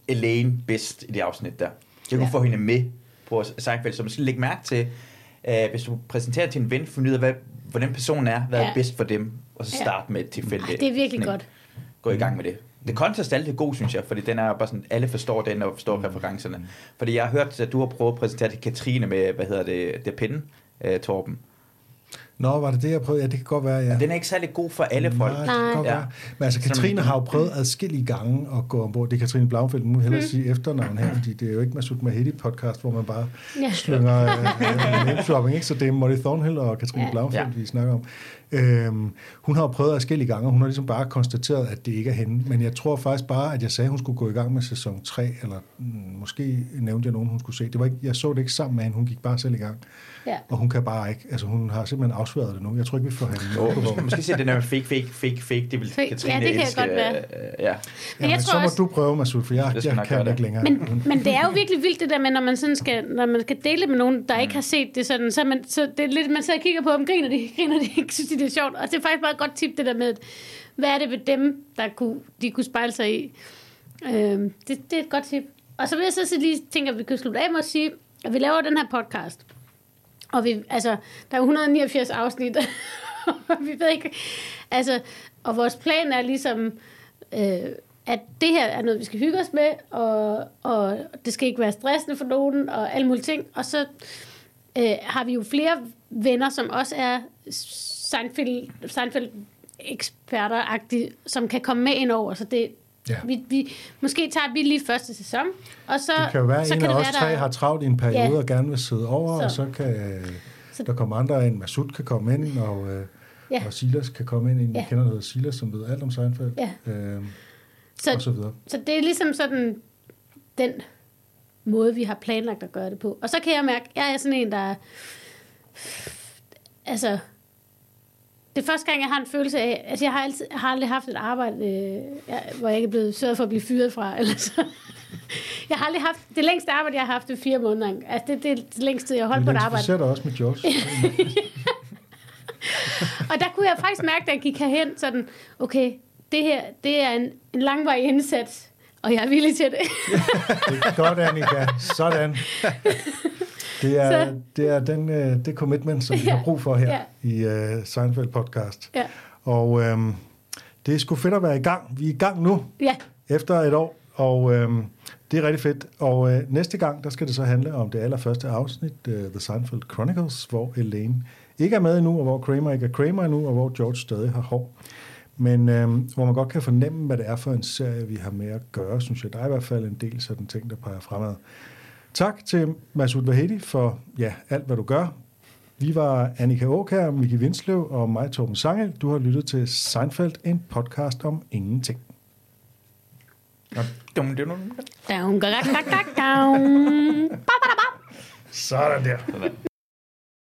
Elaine bedst i det afsnit der. Jeg kunne Ja. ja. få hende med på Seinfeld, så man skal lægge mærke til, øh, hvis du præsenterer til en ven, finde ud af, hvad, hvordan personen er, hvad Ja. er bedst for dem, og så Ja. starte med et tilfælde. Ej, det er virkelig godt. Gå i gang med det. Det kontrast er altid god, synes jeg, fordi den er bare sådan, alle forstår den og forstår mm. referencerne. Fordi jeg har hørt, at du har prøvet at præsentere til Katrine med, hvad hedder det, det pinde, øh, Torben. Nå, var det det, jeg prøvede? Ja, det kan godt være, ja. Ja. Den er ikke særlig god for alle folk. Nej, det kan godt Ja. være. Men altså, Katrine har jo prøvet adskillige gange at gå ombord. Det er Katrine Blaufeldt, nu hellere sige efternavn her, fordi det er jo ikke Masud Mahedi podcast, hvor man bare Ja. slynger øh, name dropping, ikke? Så det er Molly Thornhill og Katrine ja. Blaufeldt, Ja. vi snakker om. Øhm, hun har jo prøvet adskillige gange, og hun har ligesom bare konstateret, at det ikke er hende. Men jeg tror faktisk bare, at jeg sagde, at hun skulle gå i gang med sæson 3, eller mm, måske nævnte jeg nogen, hun skulle se. Det var ikke, jeg så det ikke sammen med hende, hun gik bare selv i gang. Ja. Og hun kan bare ikke, altså hun har simpelthen afsværet det nu. Jeg tror ikke, vi får Oh, på måske, vognen. måske se den der fake, fake, fake, fake. Det vil Fake. Katrine Ja, det kan elske. godt være. øh, Ja. Men Ja, jeg men tror så må også- du prøve, Masud, for jeg, jeg nok kan ikke det. længere. Men, men det er jo virkelig vildt det der med, når man, sådan skal, når man skal dele med nogen, der ikke har set det sådan, så, man, så det er lidt, man sidder og kigger på dem, griner de, griner de ikke, synes de det er sjovt. Og det er faktisk bare et godt tip, det der med, hvad er det ved dem, der kunne, de kunne spejle sig i. Øhm, det, det er et godt tip. Og så vil jeg så, så lige tænke, at vi kan slutte af med at sige, at vi laver den her podcast. Og vi, altså, der er 189 afsnit, og vi ved ikke, altså, og vores plan er ligesom, øh, at det her er noget, vi skal hygge os med, og, og det skal ikke være stressende for nogen, og alle mulige ting. Og så øh, har vi jo flere venner, som også er Seinfeld, Seinfeld eksperter som kan komme med ind over. Så det, Ja. vi, vi, måske tager vi lige første sæson, og så, Det kan jo være, så en kan af os tre der- har travlt i en periode Ja. og gerne vil sidde over, Så. og så kan Så- der komme andre ind. Masud kan komme ind, og, øh, Ja. og Silas kan komme ind. En, Ja. kender, der hedder Silas, som ved alt om Seinfeld. Ja. Øh, Så, og så videre. Så det er ligesom sådan den måde, vi har planlagt at gøre det på. Og så kan jeg mærke, at jeg er sådan en, der... er- Altså, det er første gang, jeg har en følelse af... Altså, jeg har, altid, jeg har aldrig haft et arbejde, øh, hvor jeg ikke er blevet sørget for at blive fyret fra. Eller så. Jeg har aldrig haft... Det længste arbejde, jeg har haft, det er fire måneder. Altså, det, det er det længste jeg har holdt på et arbejde. identificerer dig også med George. Og der kunne jeg faktisk mærke, da jeg gik herhen, sådan, okay, det her, det er en, en langvarig indsats, Og jeg er villig til det. Det er godt, Annika. Sådan. Det er, Så- det er den, øh, det commitment, som vi har brug for her Ja. i uh, Seinfeld podcast. Ja. Og øhm, det er sgu fedt at være i gang. Vi er i gang nu, Ja, efter et år, og øhm, det er rigtig fedt. Og øh, næste gang, der skal det så handle om det allerførste afsnit, uh, The Seinfeld Chronicles, hvor Elaine ikke er med endnu, og hvor Kramer ikke er Kramer endnu, og hvor George stadig har hår. Men øhm, hvor man godt kan fornemme, hvad det er for en serie, vi har med at gøre, synes jeg. Der er i hvert fald en del sådan ting, der peger fremad. Tak til Masud Vahedi for ja, alt, hvad du gør. Vi var Annika Åkær, Miki Vinsløv og mig, Torben Sangel. Du har lyttet til Seinfeld, en podcast om ingenting. Sådan der.